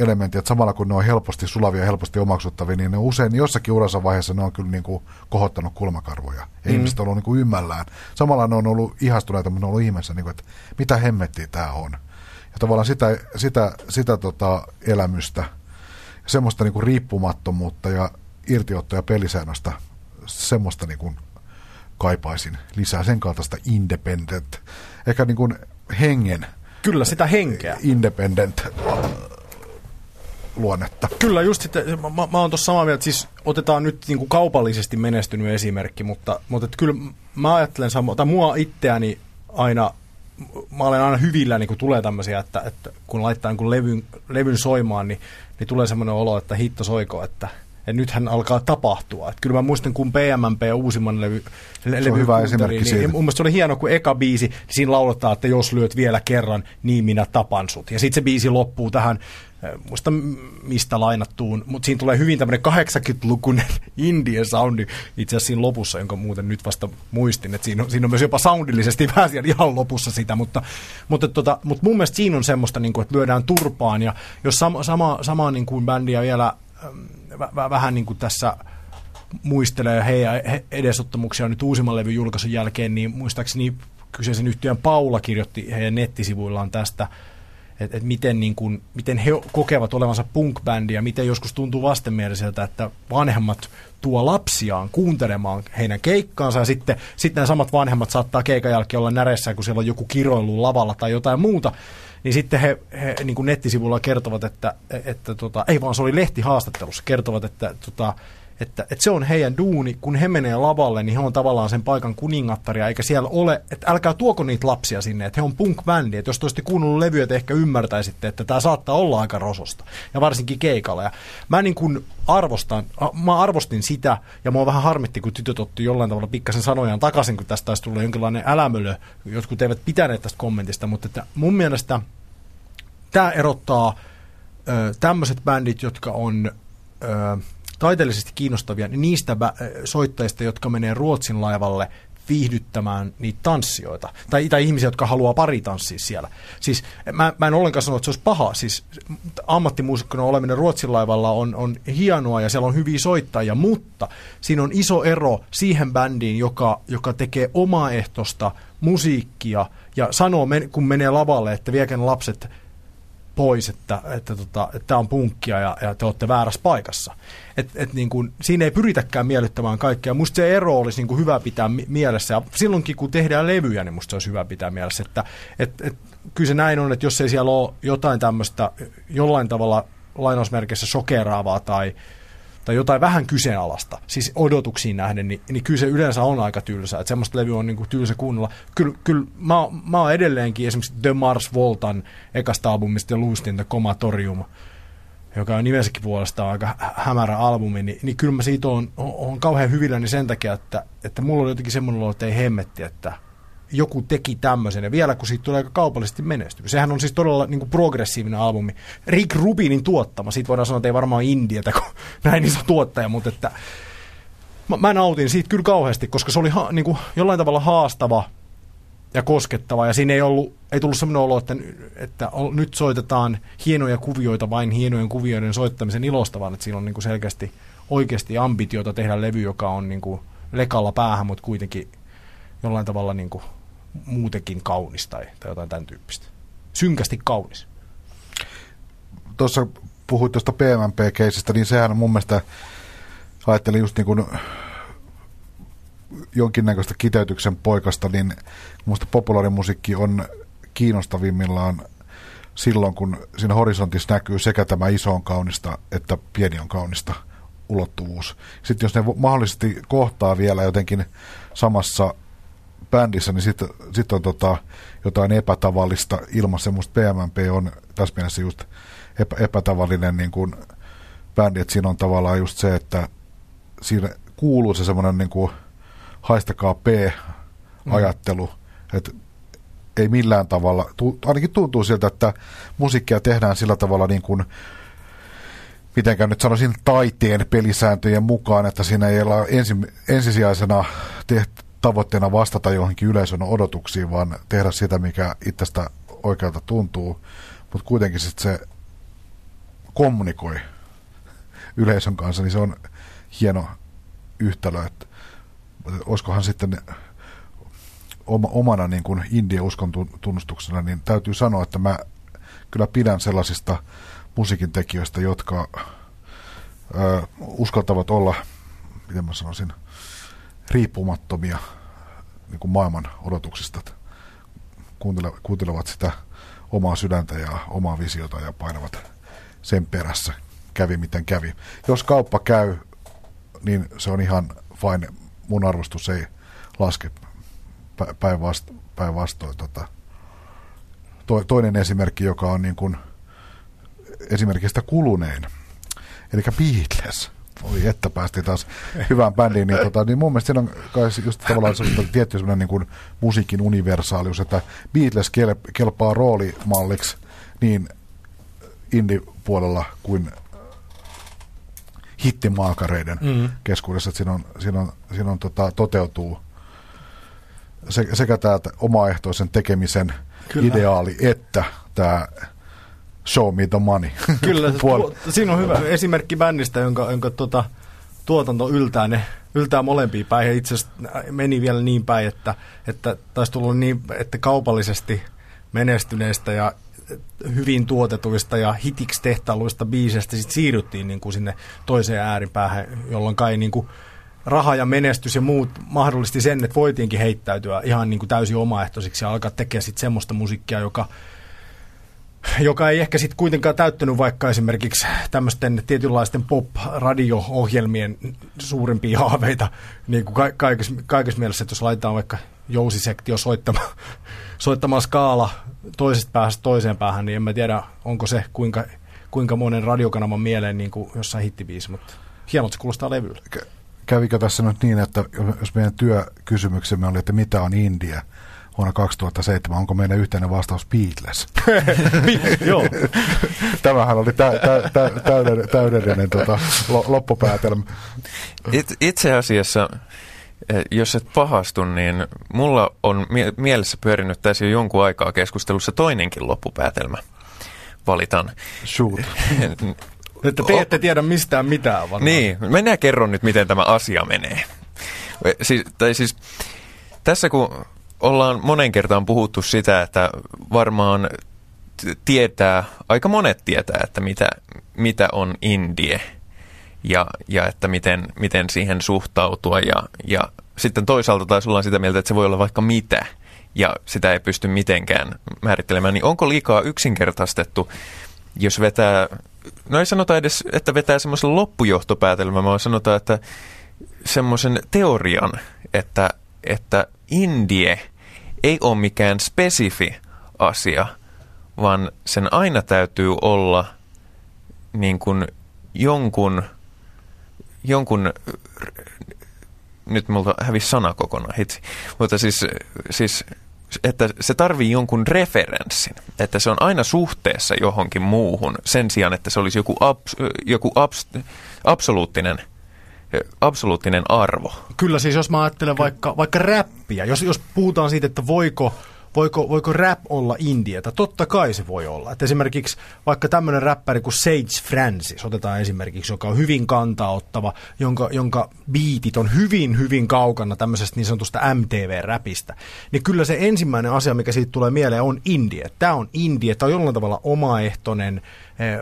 elementti, että samalla kun ne on helposti sulavia ja helposti omaksuttavia, niin ne usein jossakin uransa vaiheessa ne on kyllä niin kuin kohottanut kulmakarvoja. Ja mm. ihmiset on ollut niin kuin ymmällään. Samalla ne on ollut ihastuneita, mutta ne on ollut ihmeessä, niin kuin, että mitä hemmettiä tämä on. Ja tavallaan sitä, sitä, sitä tota elämystä, semmoista niin kuin riippumattomuutta ja irtiottoja pelisäännöstä, semmoista niin kuin kaipaisin lisää, sen kaltaista independent, ehkä niin kuin hengen. Kyllä, sitä henkeä. Independent äh, luonnetta. Kyllä, just sitten, mä, mä oon tuossa samaa mieltä, siis otetaan nyt niin kuin kaupallisesti menestynyt esimerkki, mutta, mutta että kyllä mä ajattelen samaa, tai mua itseäni aina, mä olen aina hyvillä, niin kun tulee tämmöisiä, että, että kun laittaa niin kun levyn, levyn soimaan, niin, niin tulee semmoinen olo, että hitto soiko, että – ja nythän alkaa tapahtua. Että kyllä mä muistan, kun PMMP uusimman levy, le- levy hyvä esimerkki niin, siitä. Mun mielestä se oli hieno, kun eka biisi, niin siinä lauletaan, että jos lyöt vielä kerran, niin minä tapan sut. Ja sitten se biisi loppuu tähän muista mistä lainattuun, mutta siinä tulee hyvin tämmöinen 80-lukuinen [laughs] indie soundi itse asiassa siinä lopussa, jonka muuten nyt vasta muistin, että siinä on, siinä on myös jopa soundillisesti [laughs] vähän siellä ihan lopussa sitä, mutta, mutta, tota, mutta mun mielestä siinä on semmoista, niin kuin, että lyödään turpaan ja jos sama, sama, sama niin kuin bändiä vielä vähän niin kuin tässä muistelee heidän edesottamuksia nyt uusimman levyn julkaisun jälkeen, niin muistaakseni kyseisen yhtiön Paula kirjoitti heidän nettisivuillaan tästä, että et miten, niin kun, miten he kokevat olevansa punk-bändi ja miten joskus tuntuu vastenmieliseltä, että vanhemmat tuo lapsiaan kuuntelemaan heidän keikkaansa ja sitten, sitten nämä samat vanhemmat saattaa keikan jälkeen olla näreessä, kun siellä on joku kiroilu lavalla tai jotain muuta niin sitten he, he niin kuin nettisivulla kertovat, että, että tota, ei vaan se oli lehtihaastattelussa, kertovat, että, tota, että, että se on heidän duuni, kun he menee lavalle, niin he on tavallaan sen paikan kuningattaria, eikä siellä ole, että älkää tuoko niitä lapsia sinne, että he on punk-bändi, että jos te olisitte kuunnellut levyä, että ehkä ymmärtäisitte, että tämä saattaa olla aika rososta, ja varsinkin keikalla. Ja mä niin kuin arvostan, mä arvostin sitä, ja mua vähän harmitti, kun tytöt otti jollain tavalla pikkasen sanojaan takaisin, kun tästä taisi tulla jonkinlainen älämölö, jotkut eivät pitäneet tästä kommentista, mutta että mun mielestä tämä erottaa tämmöiset bändit, jotka on ö, taiteellisesti kiinnostavia, niin niistä bä- soittajista, jotka menee Ruotsin laivalle viihdyttämään niitä tanssijoita. Tai, tai ihmisiä, jotka haluaa pari tanssia siellä. Siis mä, mä en ollenkaan sano, että se olisi paha. Siis ammattimuusikkona oleminen Ruotsin laivalla on, on hienoa ja siellä on hyviä soittajia, mutta siinä on iso ero siihen bändiin, joka, joka tekee omaehtoista musiikkia ja sanoo, kun menee lavalle, että viekään lapset pois, että, että, tota, että tämä on punkkia ja, ja te olette väärässä paikassa. Et, et niin kuin, siinä ei pyritäkään miellyttämään kaikkea. Musta se ero olisi niin kuin hyvä pitää mielessä. Ja silloinkin, kun tehdään levyjä, niin musta se olisi hyvä pitää mielessä. Että, et, et, kyllä se näin on, että jos ei siellä ole jotain tämmöistä jollain tavalla lainausmerkeissä sokeraavaa tai, tai jotain vähän kyseenalasta, siis odotuksiin nähden, niin, niin kyllä se yleensä on aika tylsä. Että semmoista levyä on niin kuin tylsä kuunnella. Kyllä, kyllä mä, mä oon edelleenkin esimerkiksi The Mars Voltan ekasta albumista ja Loosed The Comatorium, joka on nimensäkin puolestaan aika hämärä albumi, niin, niin kyllä mä siitä on, on, kauhean hyvilläni sen takia, että, että mulla on jotenkin semmoinen olo, että ei hemmetti, että joku teki tämmöisen, ja vielä kun siitä tulee aika kaupallisesti menestynyt. Sehän on siis todella niin kuin progressiivinen albumi. Rick Rubinin tuottama, siitä voidaan sanoa, että ei varmaan Indiata, kun [laughs] näin iso tuottaja, mutta että mä, mä nautin siitä kyllä kauheasti, koska se oli ha, niin kuin jollain tavalla haastava ja koskettava, ja siinä ei, ollut, ei tullut sellainen olo, että, että nyt soitetaan hienoja kuvioita vain hienojen kuvioiden soittamisen ilosta, vaan että siinä on niin kuin selkeästi oikeasti ambitiota tehdä levy, joka on niin kuin lekalla päähän, mutta kuitenkin jollain tavalla niin kuin muutenkin kaunis tai, tai jotain tämän tyyppistä. Synkästi kaunis. Tuossa puhuit tuosta PMP-keisistä, niin sehän mun mielestä ajattelin just niin kuin jonkinnäköistä kiteytyksen poikasta, niin minusta populaarimusiikki on kiinnostavimmillaan silloin, kun siinä horisontissa näkyy sekä tämä iso on kaunista että pieni on kaunista ulottuvuus. Sitten jos ne mahdollisesti kohtaa vielä jotenkin samassa bändissä, niin sitten sit on tota, jotain epätavallista ilman semmoista PMMP on tässä mielessä just epä, epätavallinen niin kuin bändi, että siinä on tavallaan just se, että siinä kuuluu se semmoinen niin kuin haistakaa P-ajattelu, mm. että ei millään tavalla, ainakin tuntuu siltä, että musiikkia tehdään sillä tavalla niin kuin, mitenkään nyt sanoisin taiteen pelisääntöjen mukaan, että siinä ei ole ensi, ensisijaisena tehty, tavoitteena vastata johonkin yleisön odotuksiin, vaan tehdä sitä, mikä itsestä oikealta tuntuu, mutta kuitenkin sit se kommunikoi [laughs] yleisön kanssa, niin se on hieno yhtälö, että olisikohan sitten oma, omana niin kuin indie-uskon tunnustuksena, niin täytyy sanoa, että mä kyllä pidän sellaisista musiikin tekijöistä, jotka ö, uskaltavat olla, miten mä sanoisin, riippumattomia niin kuin maailman odotuksista. Kuuntelevat, kuuntelevat sitä omaa sydäntä ja omaa visiota ja painavat sen perässä. Kävi miten kävi. Jos kauppa käy, niin se on ihan fine. Mun arvostus ei laske päinvastoin. Päinvastoin tota. To, toinen esimerkki, joka on niin kuin esimerkistä kulunein, eli Beatles – Oi, että päästiin taas hyvään bändiin, niin, tota, niin mun mielestä siinä on kai just tavallaan se tietty sellainen niin kuin musiikin universaalius, että Beatles kelpaa roolimalliksi niin indie-puolella kuin hittimaakareiden mm. keskuudessa, että siinä, on, siinä, on, siinä on, tota, toteutuu se, sekä tämä omaehtoisen tekemisen Kyllä. ideaali, että tämä show me the money. [laughs] Kyllä, tuo, siinä on hyvä esimerkki bändistä, jonka, jonka tuota, tuotanto yltää, ne, yltää molempiin päin. itse asiassa meni vielä niin päin, että, että taisi tulla niin, että kaupallisesti menestyneistä ja hyvin tuotetuista ja hitiksi tehtailuista biiseistä sit siirryttiin niin kuin sinne toiseen ääripäähän, jolloin kai niin kuin raha ja menestys ja muut mahdollisti sen, että voitiinkin heittäytyä ihan niin kuin täysin omaehtoisiksi ja alkaa tekemään sitten semmoista musiikkia, joka joka ei ehkä sitten kuitenkaan täyttänyt vaikka esimerkiksi tämmöisten tietynlaisten pop-radio-ohjelmien suurimpia haaveita niin kuin ka- kaikessa, kaikessa mielessä, että jos laitetaan vaikka jousisektio soittamaan, [laughs] soittamaan skaala toisesta päästä toiseen päähän, niin en mä tiedä, onko se kuinka, kuinka monen radiokanavan mieleen niin kuin jossain hittibiisi, mutta hienolta se kuulostaa levyllä. Kävikö tässä nyt niin, että jos meidän työkysymyksemme oli, että mitä on India, vuonna 2007. Onko meidän yhteinen vastaus Beatles? [laughs] Joo. Tämähän oli tä, tä, tä, täydellinen, täydellinen tota, loppupäätelmä. It, itse asiassa, eh, jos et pahastu, niin mulla on mie- mielessä pyörinyt tässä jo jonkun aikaa keskustelussa toinenkin loppupäätelmä. Valitan. Shoot. [laughs] Että te ette tiedä mistään mitään. Varmaan. Niin, minä kerron nyt, miten tämä asia menee. Siis, tai siis, tässä kun ollaan monen kertaan puhuttu sitä, että varmaan tietää, aika monet tietää, että mitä, mitä on indie ja, ja että miten, miten siihen suhtautua. Ja, ja sitten toisaalta taas ollaan sitä mieltä, että se voi olla vaikka mitä ja sitä ei pysty mitenkään määrittelemään. Niin onko liikaa yksinkertaistettu, jos vetää, no ei sanota edes, että vetää semmoisen loppujohtopäätelmän, vaan sanotaan, että semmoisen teorian, että, että indie ei ole mikään spesifi asia, vaan sen aina täytyy olla niin kuin jonkun, jonkun nyt multa hävisi sana kokonaan hitsi, mutta siis, siis että se tarvii jonkun referenssin, että se on aina suhteessa johonkin muuhun sen sijaan, että se olisi joku, abs, joku abs, absoluuttinen absoluuttinen arvo. Kyllä siis, jos mä ajattelen vaikka, vaikka räppiä, jos, jos puhutaan siitä, että voiko voiko, voiko rap olla Indieta? Totta kai se voi olla. Et esimerkiksi vaikka tämmöinen räppäri kuin Sage Francis, otetaan esimerkiksi, joka on hyvin kantaottava, jonka, jonka biitit on hyvin, hyvin kaukana tämmöisestä niin sanotusta MTV-räpistä, niin kyllä se ensimmäinen asia, mikä siitä tulee mieleen, on Indie. Tämä on Indie, tämä on jollain tavalla omaehtoinen, eh,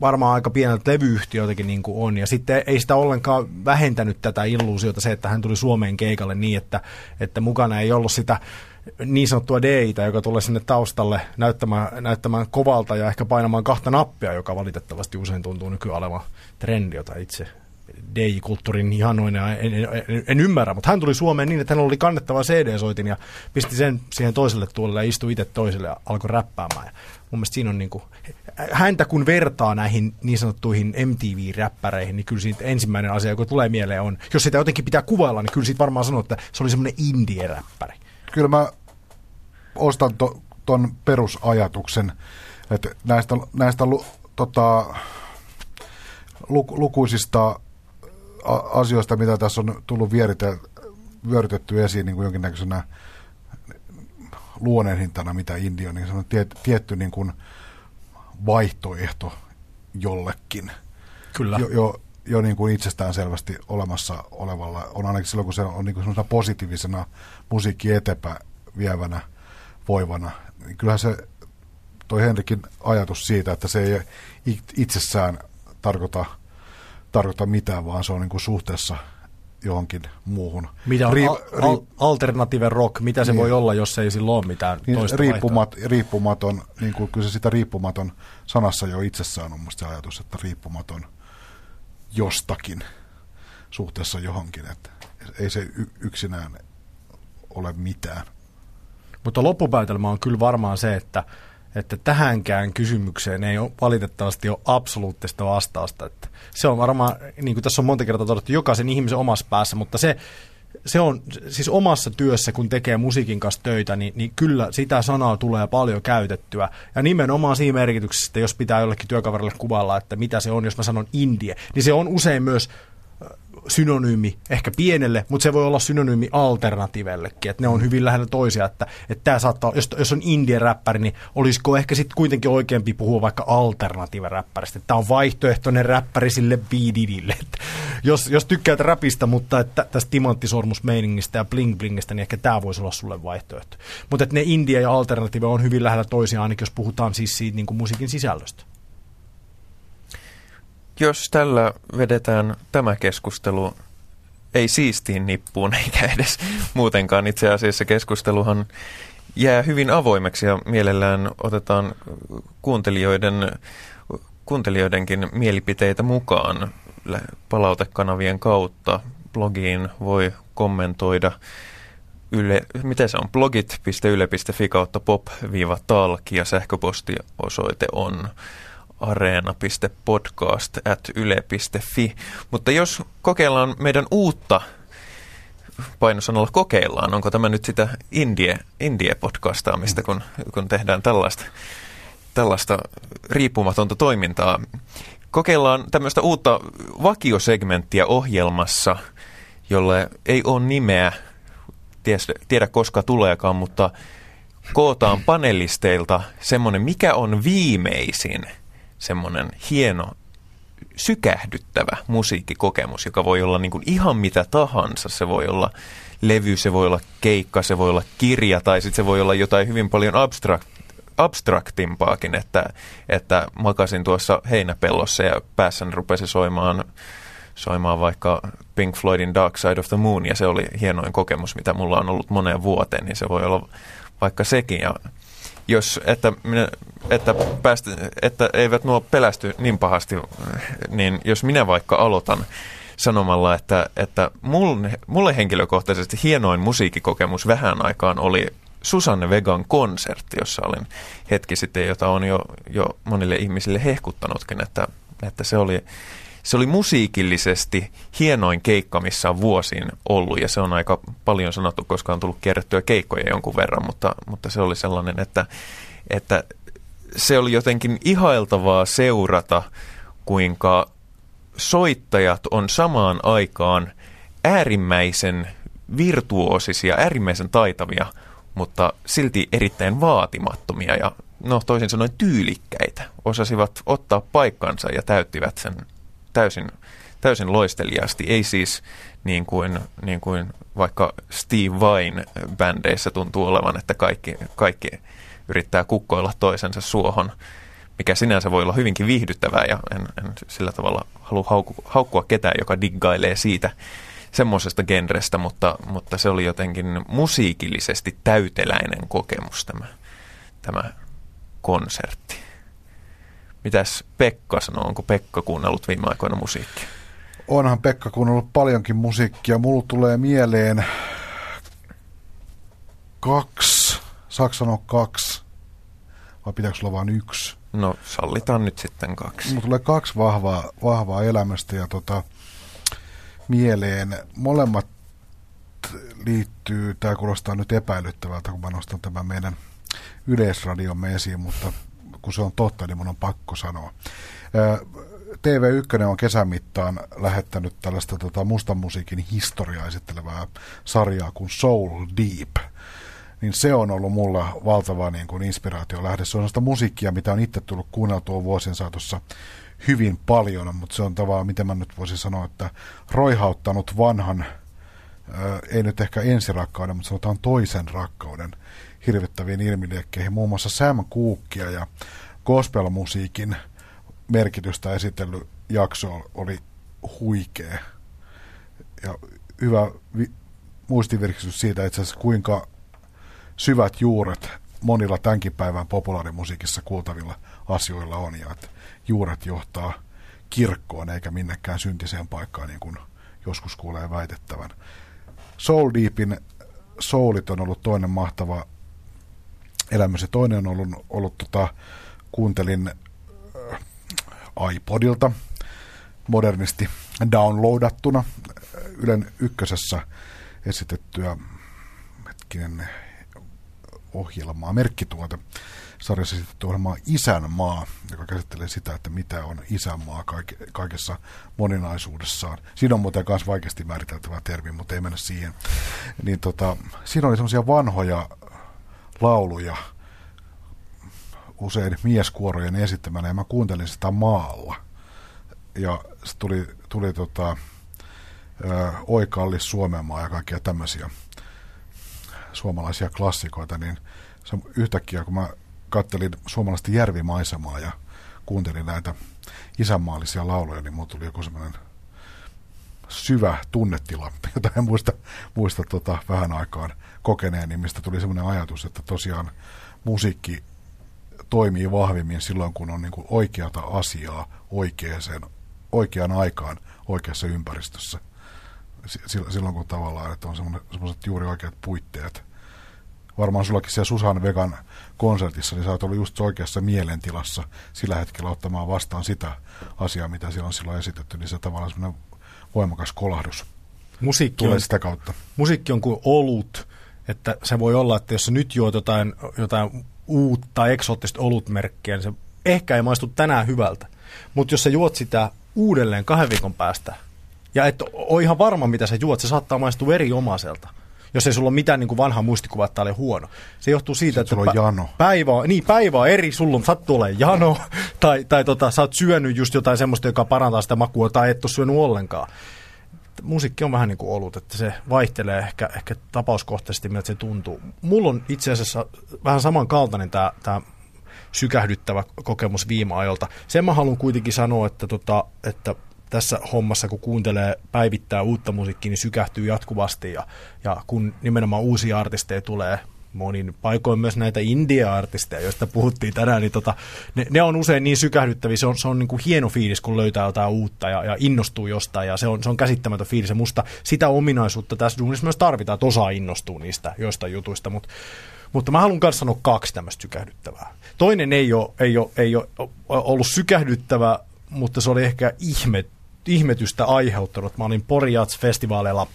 varmaan aika pieneltä levyyhtiöitäkin niin kuin on. Ja sitten ei sitä ollenkaan vähentänyt tätä illuusiota se, että hän tuli Suomeen keikalle niin, että, että mukana ei ollut sitä niin sanottua DItä, joka tulee sinne taustalle näyttämään, näyttämään kovalta ja ehkä painamaan kahta nappia, joka valitettavasti usein tuntuu nykyään olevan trendi, jota itse DJ-kulttuurin ihanoina en, en, en, ymmärrä, mutta hän tuli Suomeen niin, että hän oli kannettava CD-soitin ja pisti sen siihen toiselle tuolelle ja istui itse toiselle ja alkoi räppäämään. Ja mun mielestä siinä on niin kuin, häntä kun vertaa näihin niin sanottuihin MTV-räppäreihin, niin kyllä siitä ensimmäinen asia, joka tulee mieleen on, jos sitä jotenkin pitää kuvailla, niin kyllä siitä varmaan sanoo, että se oli semmoinen indie-räppäri kyllä mä ostan to, ton perusajatuksen, että näistä, näistä tota, lu, lukuisista asioista, mitä tässä on tullut vierite, vyörytetty esiin niin kuin jonkinnäköisenä luoneenhintana, mitä India, niin se on tiet, tietty niin kuin vaihtoehto jollekin. Kyllä. Jo, jo, jo niin kuin itsestään selvästi olemassa olevalla, on ainakin silloin, kun se on niin kuin positiivisena musiikki eteenpäin vievänä, voivana. Niin kyllähän se, toi Henrikin ajatus siitä, että se ei itsessään tarkoita, tarkoita mitään, vaan se on niin kuin suhteessa johonkin muuhun. Mitä on Ri- al- al- alternative rock, mitä se niin, voi olla, jos ei sillä ole mitään niin toista riippumat, riippumaton, niin kuin kyllä se sitä riippumaton sanassa jo itsessään on musta se ajatus, että riippumaton jostakin suhteessa johonkin, että ei se y- yksinään ole mitään. Mutta loppupäätelmä on kyllä varmaan se, että, että tähänkään kysymykseen ei ole valitettavasti ole absoluuttista vastausta. Että se on varmaan, niin kuin tässä on monta kertaa todettu, jokaisen ihmisen omassa päässä, mutta se, se on siis omassa työssä, kun tekee musiikin kanssa töitä, niin, niin kyllä sitä sanaa tulee paljon käytettyä. Ja nimenomaan siinä merkityksessä, että jos pitää jollekin työkaverille kuvailla, että mitä se on, jos mä sanon indie, niin se on usein myös synonyymi ehkä pienelle, mutta se voi olla synonyymi alternatiivellekin, että ne on hyvin lähellä toisia, että, että tämä saattaa, jos, jos on indie-räppäri, niin olisiko ehkä sitten kuitenkin oikeampi puhua vaikka alternatiive-räppäristä, että tämä on vaihtoehtoinen räppäri sille biididille, jos, jos tykkäät räpistä, mutta että tästä timanttisormusmeiningistä ja bling-blingistä, niin ehkä tämä voisi olla sulle vaihtoehto. Mutta että ne indie ja alternatiive on hyvin lähellä toisiaan, ainakin jos puhutaan siis siitä niin kuin musiikin sisällöstä jos tällä vedetään tämä keskustelu ei siistiin nippuun [laughs] eikä edes muutenkaan itse asiassa keskusteluhan jää hyvin avoimeksi ja mielellään otetaan kuuntelijoiden, kuuntelijoidenkin mielipiteitä mukaan palautekanavien kautta. Blogiin voi kommentoida yle, miten se on, blogit.yle.fi kautta pop-talk ja sähköpostiosoite on areena.podcast.yle.fi. Mutta jos kokeillaan meidän uutta painosanalla kokeillaan, onko tämä nyt sitä indie, indie-podcastaamista, kun, kun tehdään tällaista, tällaista riippumatonta toimintaa. Kokeillaan tämmöistä uutta vakiosegmenttiä ohjelmassa, jolle ei ole nimeä, tiedä koska tuleekaan, mutta kootaan panelisteilta semmoinen, mikä on viimeisin – semmoinen hieno sykähdyttävä musiikkikokemus, joka voi olla niin kuin ihan mitä tahansa. Se voi olla levy, se voi olla keikka, se voi olla kirja tai sitten se voi olla jotain hyvin paljon abstrakt, abstraktimpaakin, että, että makasin tuossa heinäpellossa ja päässäni rupesi soimaan, soimaan vaikka Pink Floydin Dark Side of the Moon ja se oli hienoin kokemus, mitä mulla on ollut moneen vuoteen, niin se voi olla vaikka sekin ja jos, että, minä, että, päästä, että eivät nuo pelästy niin pahasti, niin jos minä vaikka aloitan sanomalla, että, että mulle, henkilökohtaisesti hienoin musiikkikokemus vähän aikaan oli Susanne Vegan konsertti, jossa olin hetki sitten, jota on jo, jo monille ihmisille hehkuttanutkin, että, että se oli se oli musiikillisesti hienoin keikka, missä on vuosiin ollut, ja se on aika paljon sanottu, koska on tullut kierrettyä keikkoja jonkun verran, mutta, mutta se oli sellainen, että, että se oli jotenkin ihailtavaa seurata, kuinka soittajat on samaan aikaan äärimmäisen virtuosisia, äärimmäisen taitavia, mutta silti erittäin vaatimattomia ja no toisin sanoen tyylikkäitä. Osasivat ottaa paikkansa ja täyttivät sen täysin, täysin loisteliaasti. Ei siis niin kuin, niin kuin vaikka Steve Vain bändeissä tuntuu olevan, että kaikki, kaikki yrittää kukkoilla toisensa suohon, mikä sinänsä voi olla hyvinkin viihdyttävää ja en, en sillä tavalla halua hauku, haukkua ketään, joka diggailee siitä semmoisesta genrestä, mutta, mutta se oli jotenkin musiikillisesti täyteläinen kokemus tämä, tämä konsertti. Mitäs Pekka sanoo? Onko Pekka kuunnellut viime aikoina musiikkia? Onhan Pekka kuunnellut paljonkin musiikkia. Mulla tulee mieleen kaksi, saako sanoa kaksi, vai pitääkö olla vain yksi? No sallitaan nyt sitten kaksi. Mulla tulee kaksi vahvaa, vahvaa elämästä ja tota, mieleen. Molemmat liittyy, tämä kuulostaa nyt epäilyttävältä, kun mä nostan tämän meidän yleisradiomme esiin, mutta kun se on totta, niin mun on pakko sanoa. TV1 on kesän mittaan lähettänyt tällaista tota, mustan musiikin historiaa esittelevää sarjaa kuin Soul Deep. Niin se on ollut mulla valtava niin kuin inspiraatio lähde. Se on sitä musiikkia, mitä on itse tullut kuunneltua vuosien saatossa hyvin paljon, mutta se on tavallaan, miten mä nyt voisin sanoa, että roihauttanut vanhan, ei nyt ehkä ensirakkauden, mutta sanotaan toisen rakkauden hirvittäviin ilmiliekkeihin. Muun muassa Sam Cookia ja gospelmusiikin merkitystä esitellyt jakso oli huikea. Ja hyvä vi- muistivirkistys siitä itse asiassa, kuinka syvät juuret monilla tämänkin päivän populaarimusiikissa kuultavilla asioilla on. Ja että juuret johtaa kirkkoon eikä minnekään syntiseen paikkaan, niin kuin joskus kuulee väitettävän. Soul Deepin Soulit on ollut toinen mahtava elämässä. Toinen on ollut, ollut tota, kuuntelin äh, iPodilta modernisti downloadattuna äh, Ylen ykkösessä esitettyä hetkinen ohjelmaa, merkkituote sarjassa esitetty ohjelmaa Isänmaa, joka käsittelee sitä, että mitä on isänmaa kaike, kaikessa moninaisuudessaan. Siinä on muuten myös vaikeasti määriteltävä termi, mutta ei mennä siihen. Niin tota, siinä oli semmoisia vanhoja lauluja, usein mieskuorojen esittämänä, ja mä kuuntelin sitä maalla. Ja se tuli, tuli tota, Oikallis Suomenmaa ja kaikkia tämmöisiä suomalaisia klassikoita, niin se yhtäkkiä, kun mä kattelin suomalaista järvimaisemaa ja kuuntelin näitä isänmaallisia lauluja, niin mulla tuli joku semmoinen syvä tunnetila, [laughs] jota en muista, muista tota vähän aikaan kokeneen, niin mistä tuli semmoinen ajatus, että tosiaan musiikki toimii vahvimmin silloin, kun on niin kuin oikeata asiaa oikeaan, oikeaan aikaan oikeassa ympäristössä. Silloin kun tavallaan, että on semmoiset juuri oikeat puitteet. Varmaan sullakin siellä Susan Vegan konsertissa, niin sä oot ollut just oikeassa mielentilassa sillä hetkellä ottamaan vastaan sitä asiaa, mitä siellä on silloin esitetty, niin se tavallaan semmoinen voimakas kolahdus musiikki tulee on, sitä kautta. Musiikki on kuin olut, että se voi olla, että jos sä nyt juot jotain, jotain uutta eksoottista olutmerkkiä, niin se ehkä ei maistu tänään hyvältä. Mutta jos sä juot sitä uudelleen kahden viikon päästä, ja et ole ihan varma, mitä sä juot, se saattaa maistua eri omaiselta. Jos ei sulla ole mitään niin kuin vanha muistikuva, että tämä oli huono. Se johtuu siitä, Sitten että on jano. päivä on, niin, päivä on eri, sulla on, sattuu olemaan jano, [laughs] tai, tai tota, sä oot syönyt just jotain semmoista, joka parantaa sitä makua, tai et ole syönyt ollenkaan musiikki on vähän niin kuin ollut, että se vaihtelee ehkä, ehkä tapauskohtaisesti, miltä se tuntuu. Mulla on itse asiassa vähän samankaltainen tämä, tämä sykähdyttävä kokemus viime ajalta. Sen mä haluan kuitenkin sanoa, että, tota, että tässä hommassa, kun kuuntelee päivittää uutta musiikkia, niin sykähtyy jatkuvasti ja, ja kun nimenomaan uusia artisteja tulee monin paikoin myös näitä India-artisteja, joista puhuttiin tänään, niin tota, ne, ne, on usein niin sykähdyttäviä, se on, se on niin kuin hieno fiilis, kun löytää jotain uutta ja, ja innostuu jostain, ja se on, se on käsittämätön fiilis, ja musta sitä ominaisuutta tässä duunissa myös tarvitaan, että osaa innostua niistä joistain jutuista, mutta mutta mä haluan myös sanoa kaksi tämmöistä sykähdyttävää. Toinen ei ole, ei ole, ei ole ollut sykähdyttävä, mutta se oli ehkä ihme, ihmetystä aiheuttanut. Mä olin Porijats-festivaaleilla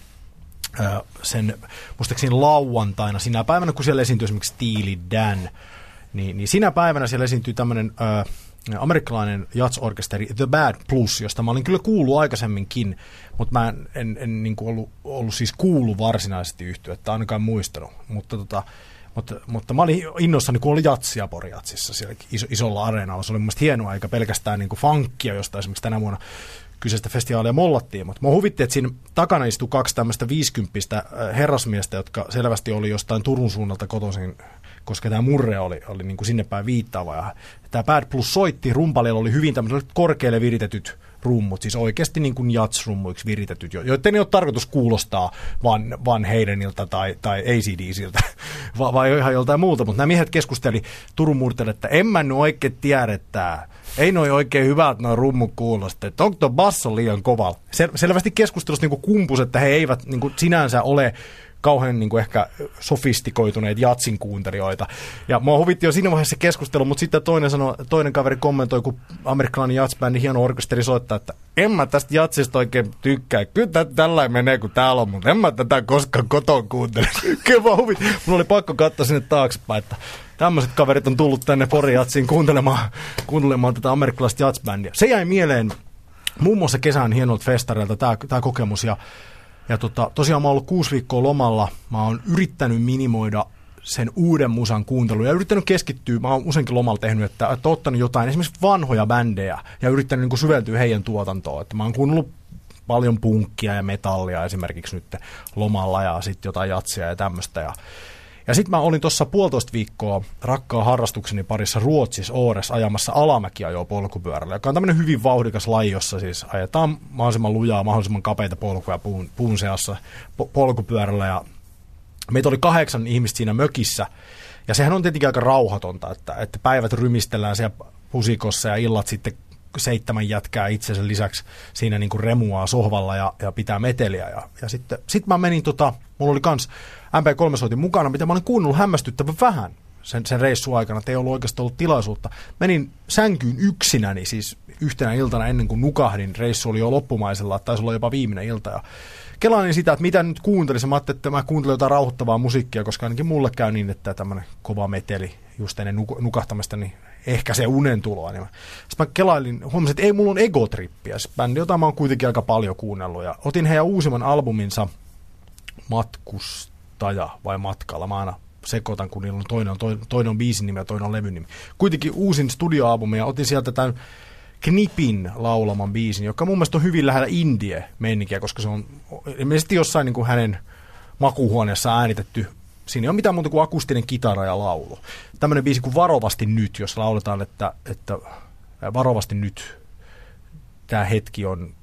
sen muistaakseni lauantaina, sinä päivänä, kun siellä esiintyi esimerkiksi Steely Dan, niin, niin sinä päivänä siellä esiintyi tämmöinen amerikkalainen jatsorkesteri The Bad Plus, josta mä olin kyllä kuullut aikaisemminkin, mutta mä en, en, en niin kuin ollut, ollut siis kuullut varsinaisesti yhtyä, että ainakaan muistanut, mutta tota, mutta, mutta mä olin innossani, kun oli jatsia Porijatsissa siellä iso, isolla areenalla. Se oli mun hienoa, eikä pelkästään niin kuin funkia, josta esimerkiksi tänä vuonna kyseistä festivaalia mollattiin, mutta mä huvitti, että siinä takana istui kaksi tämmöistä viisikymppistä herrasmiestä, jotka selvästi oli jostain Turun suunnalta kotoisin, koska tämä murre oli, oli niin kuin sinne päin viittaava. Ja tämä Bad Plus soitti, rumpalilla oli hyvin tämmöiset korkealle viritetyt rummut, siis oikeasti niin kuin jatsrummuiksi viritetyt, joiden ei ole tarkoitus kuulostaa vaan, vaan Heideniltä tai, tai ACDCiltä, [laughs] vai, vai ihan joltain muulta, mutta nämä miehet keskusteli Turun murteelle, että en mä nyt oikein tiedä, että ei noin oikein hyvät noin rummu kuulosta, että onko tuo basso liian kova. Sel- selvästi keskustelussa niin kumpus, että he eivät niin kuin sinänsä ole kauhean niin kuin ehkä sofistikoituneet jatsin kuuntelijoita. Ja mua huvitti jo siinä vaiheessa keskustelu, mutta sitten toinen, sano, toinen kaveri kommentoi, kun amerikkalainen jatsbändi, hieno orkesteri soittaa, että en mä tästä jatsista oikein tykkää. Kyllä tä, tällainen menee kuin täällä on, mutta en mä tätä koskaan koton kuuntele. [laughs] Kyllä mä huvitti. Mulla oli pakko katsoa sinne taaksepäin, että tämmöiset kaverit on tullut tänne Porijatsiin kuuntelemaan, kuuntelemaan tätä amerikkalaista jatsbändiä. Se jäi mieleen muun muassa kesän hienolta festareilta tämä kokemus ja ja tota, tosiaan mä oon ollut kuusi viikkoa lomalla. Mä oon yrittänyt minimoida sen uuden musan kuuntelun ja yrittänyt keskittyä, mä oon useinkin lomalla tehnyt, että, että ottanut jotain esimerkiksi vanhoja bändejä ja yrittänyt niin kuin syveltyä heidän tuotantoon. Että mä oon kuunnellut paljon punkkia ja metallia esimerkiksi nyt lomalla ja sitten jotain jatsia ja tämmöistä. Ja, ja sitten mä olin tuossa puolitoista viikkoa rakkaan harrastukseni parissa Ruotsissa Oores ajamassa alamäkiä jo polkupyörällä, joka on tämmöinen hyvin vauhdikas laji, jossa siis ajetaan mahdollisimman lujaa, mahdollisimman kapeita polkuja puun, puun seassa po- polkupyörällä. Ja meitä oli kahdeksan ihmistä siinä mökissä, ja sehän on tietenkin aika rauhatonta, että, että päivät rymistellään siellä pusikossa ja illat sitten seitsemän jätkää itsensä lisäksi siinä niin kuin remuaa sohvalla ja, ja pitää meteliä. Ja, ja sitten sit mä menin, tota, mulla oli kans MP3 soitin mukana, mitä mä olin kuunnellut hämmästyttävän vähän sen, sen reissu aikana, että ei ollut oikeastaan ollut tilaisuutta. Menin sänkyyn yksinäni, siis yhtenä iltana ennen kuin nukahdin, reissu oli jo loppumaisella, taisi olla jopa viimeinen ilta. Ja kelasin sitä, että mitä nyt kuuntelisin. Mä ajattelin, että mä kuuntelin jotain rauhoittavaa musiikkia, koska ainakin mulle käy niin, että tämmöinen kova meteli just ennen nuk- nukahtamista, niin ehkä se unen tuloa. Niin sitten mä kelailin, huomasin, että ei mulla on egotrippiä. Se bändi, jota mä oon kuitenkin aika paljon kuunnellut. Ja otin heidän uusimman albuminsa Matkustaja vai Matkalla. Mä aina sekoitan, kun niillä on toinen, on toinen, toinen on biisin nimi ja toinen on levyn nimi. Kuitenkin uusin studioalbumi ja otin sieltä tämän Knipin laulaman biisin, joka mun mielestä on hyvin lähellä indie-meininkiä, koska se on ilmeisesti jossain niin kuin hänen makuuhuoneessa äänitetty Siinä ei ole mitään muuta kuin akustinen kitara ja laulu. Tämmöinen biisi kuin Varovasti nyt, jos lauletaan, että, että varovasti nyt tämä hetki on,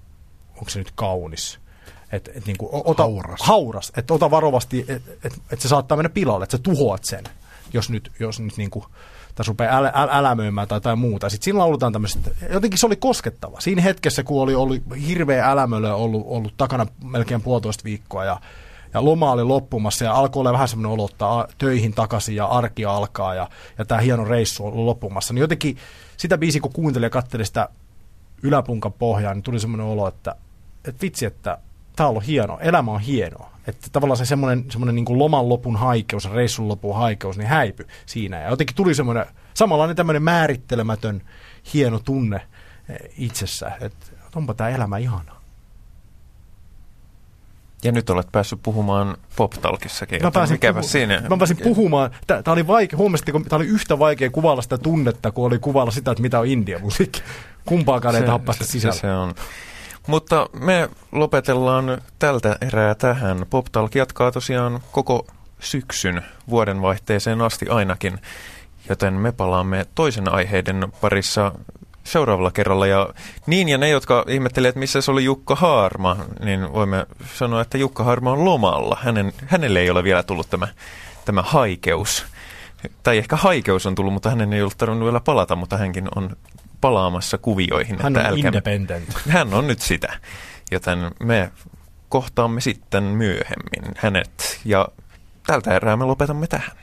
onko se nyt kaunis? Et, et niin kuin, ota, hauras. hauras. Että ota varovasti, että et, et se saattaa mennä pilalle, että sä tuhoat sen, jos nyt, jos nyt niin kuin, tässä rupeaa äl, äl, älämöimään tai jotain muuta. Sitten siinä lauletaan tämmöistä, jotenkin se oli koskettava. Siinä hetkessä, kun oli ollut hirveä älämölö ollut, ollut takana melkein puolitoista viikkoa ja ja loma oli loppumassa ja alkoi olla vähän semmoinen olo, että töihin takaisin ja arki alkaa ja, ja tämä hieno reissu on loppumassa. Niin jotenkin sitä biisi, kun kuuntelin ja katselin sitä yläpunkan pohjaa, niin tuli semmoinen olo, että, että vitsi, että tämä on ollut hieno, elämä on hienoa. Että tavallaan se semmoinen, semmoinen niin loman lopun haikeus, reissun lopun haikeus, niin häipy siinä. Ja jotenkin tuli semmoinen samanlainen tämmöinen määrittelemätön hieno tunne eh, itsessä, että onpa tämä elämä ihana. Ja nyt olet päässyt puhumaan PopTalkissakin, mä pääsin puhu- siinä. Mä pääsin puhumaan, tämä oli, vaikea, huomasitte, kun tämä oli yhtä vaikea kuvailla sitä tunnetta, kuin oli kuvailla sitä, että mitä on India-musiikki. Kumpaakaan ei tappasta sisällä. Se, se on. Mutta me lopetellaan tältä erää tähän. PopTalk jatkaa tosiaan koko syksyn vuodenvaihteeseen asti ainakin. joten me palaamme toisen aiheiden parissa seuraavalla kerralla. Ja niin ja ne, jotka ihmettelevät, että missä se oli Jukka Haarma, niin voimme sanoa, että Jukka Haarma on lomalla. Hänen, hänelle ei ole vielä tullut tämä, tämä haikeus. Tai ehkä haikeus on tullut, mutta hänen ei ollut tarvinnut vielä palata, mutta hänkin on palaamassa kuvioihin. Hän että on älkää- independent. [laughs] Hän on nyt sitä, joten me kohtaamme sitten myöhemmin hänet. Ja tältä erää me lopetamme tähän.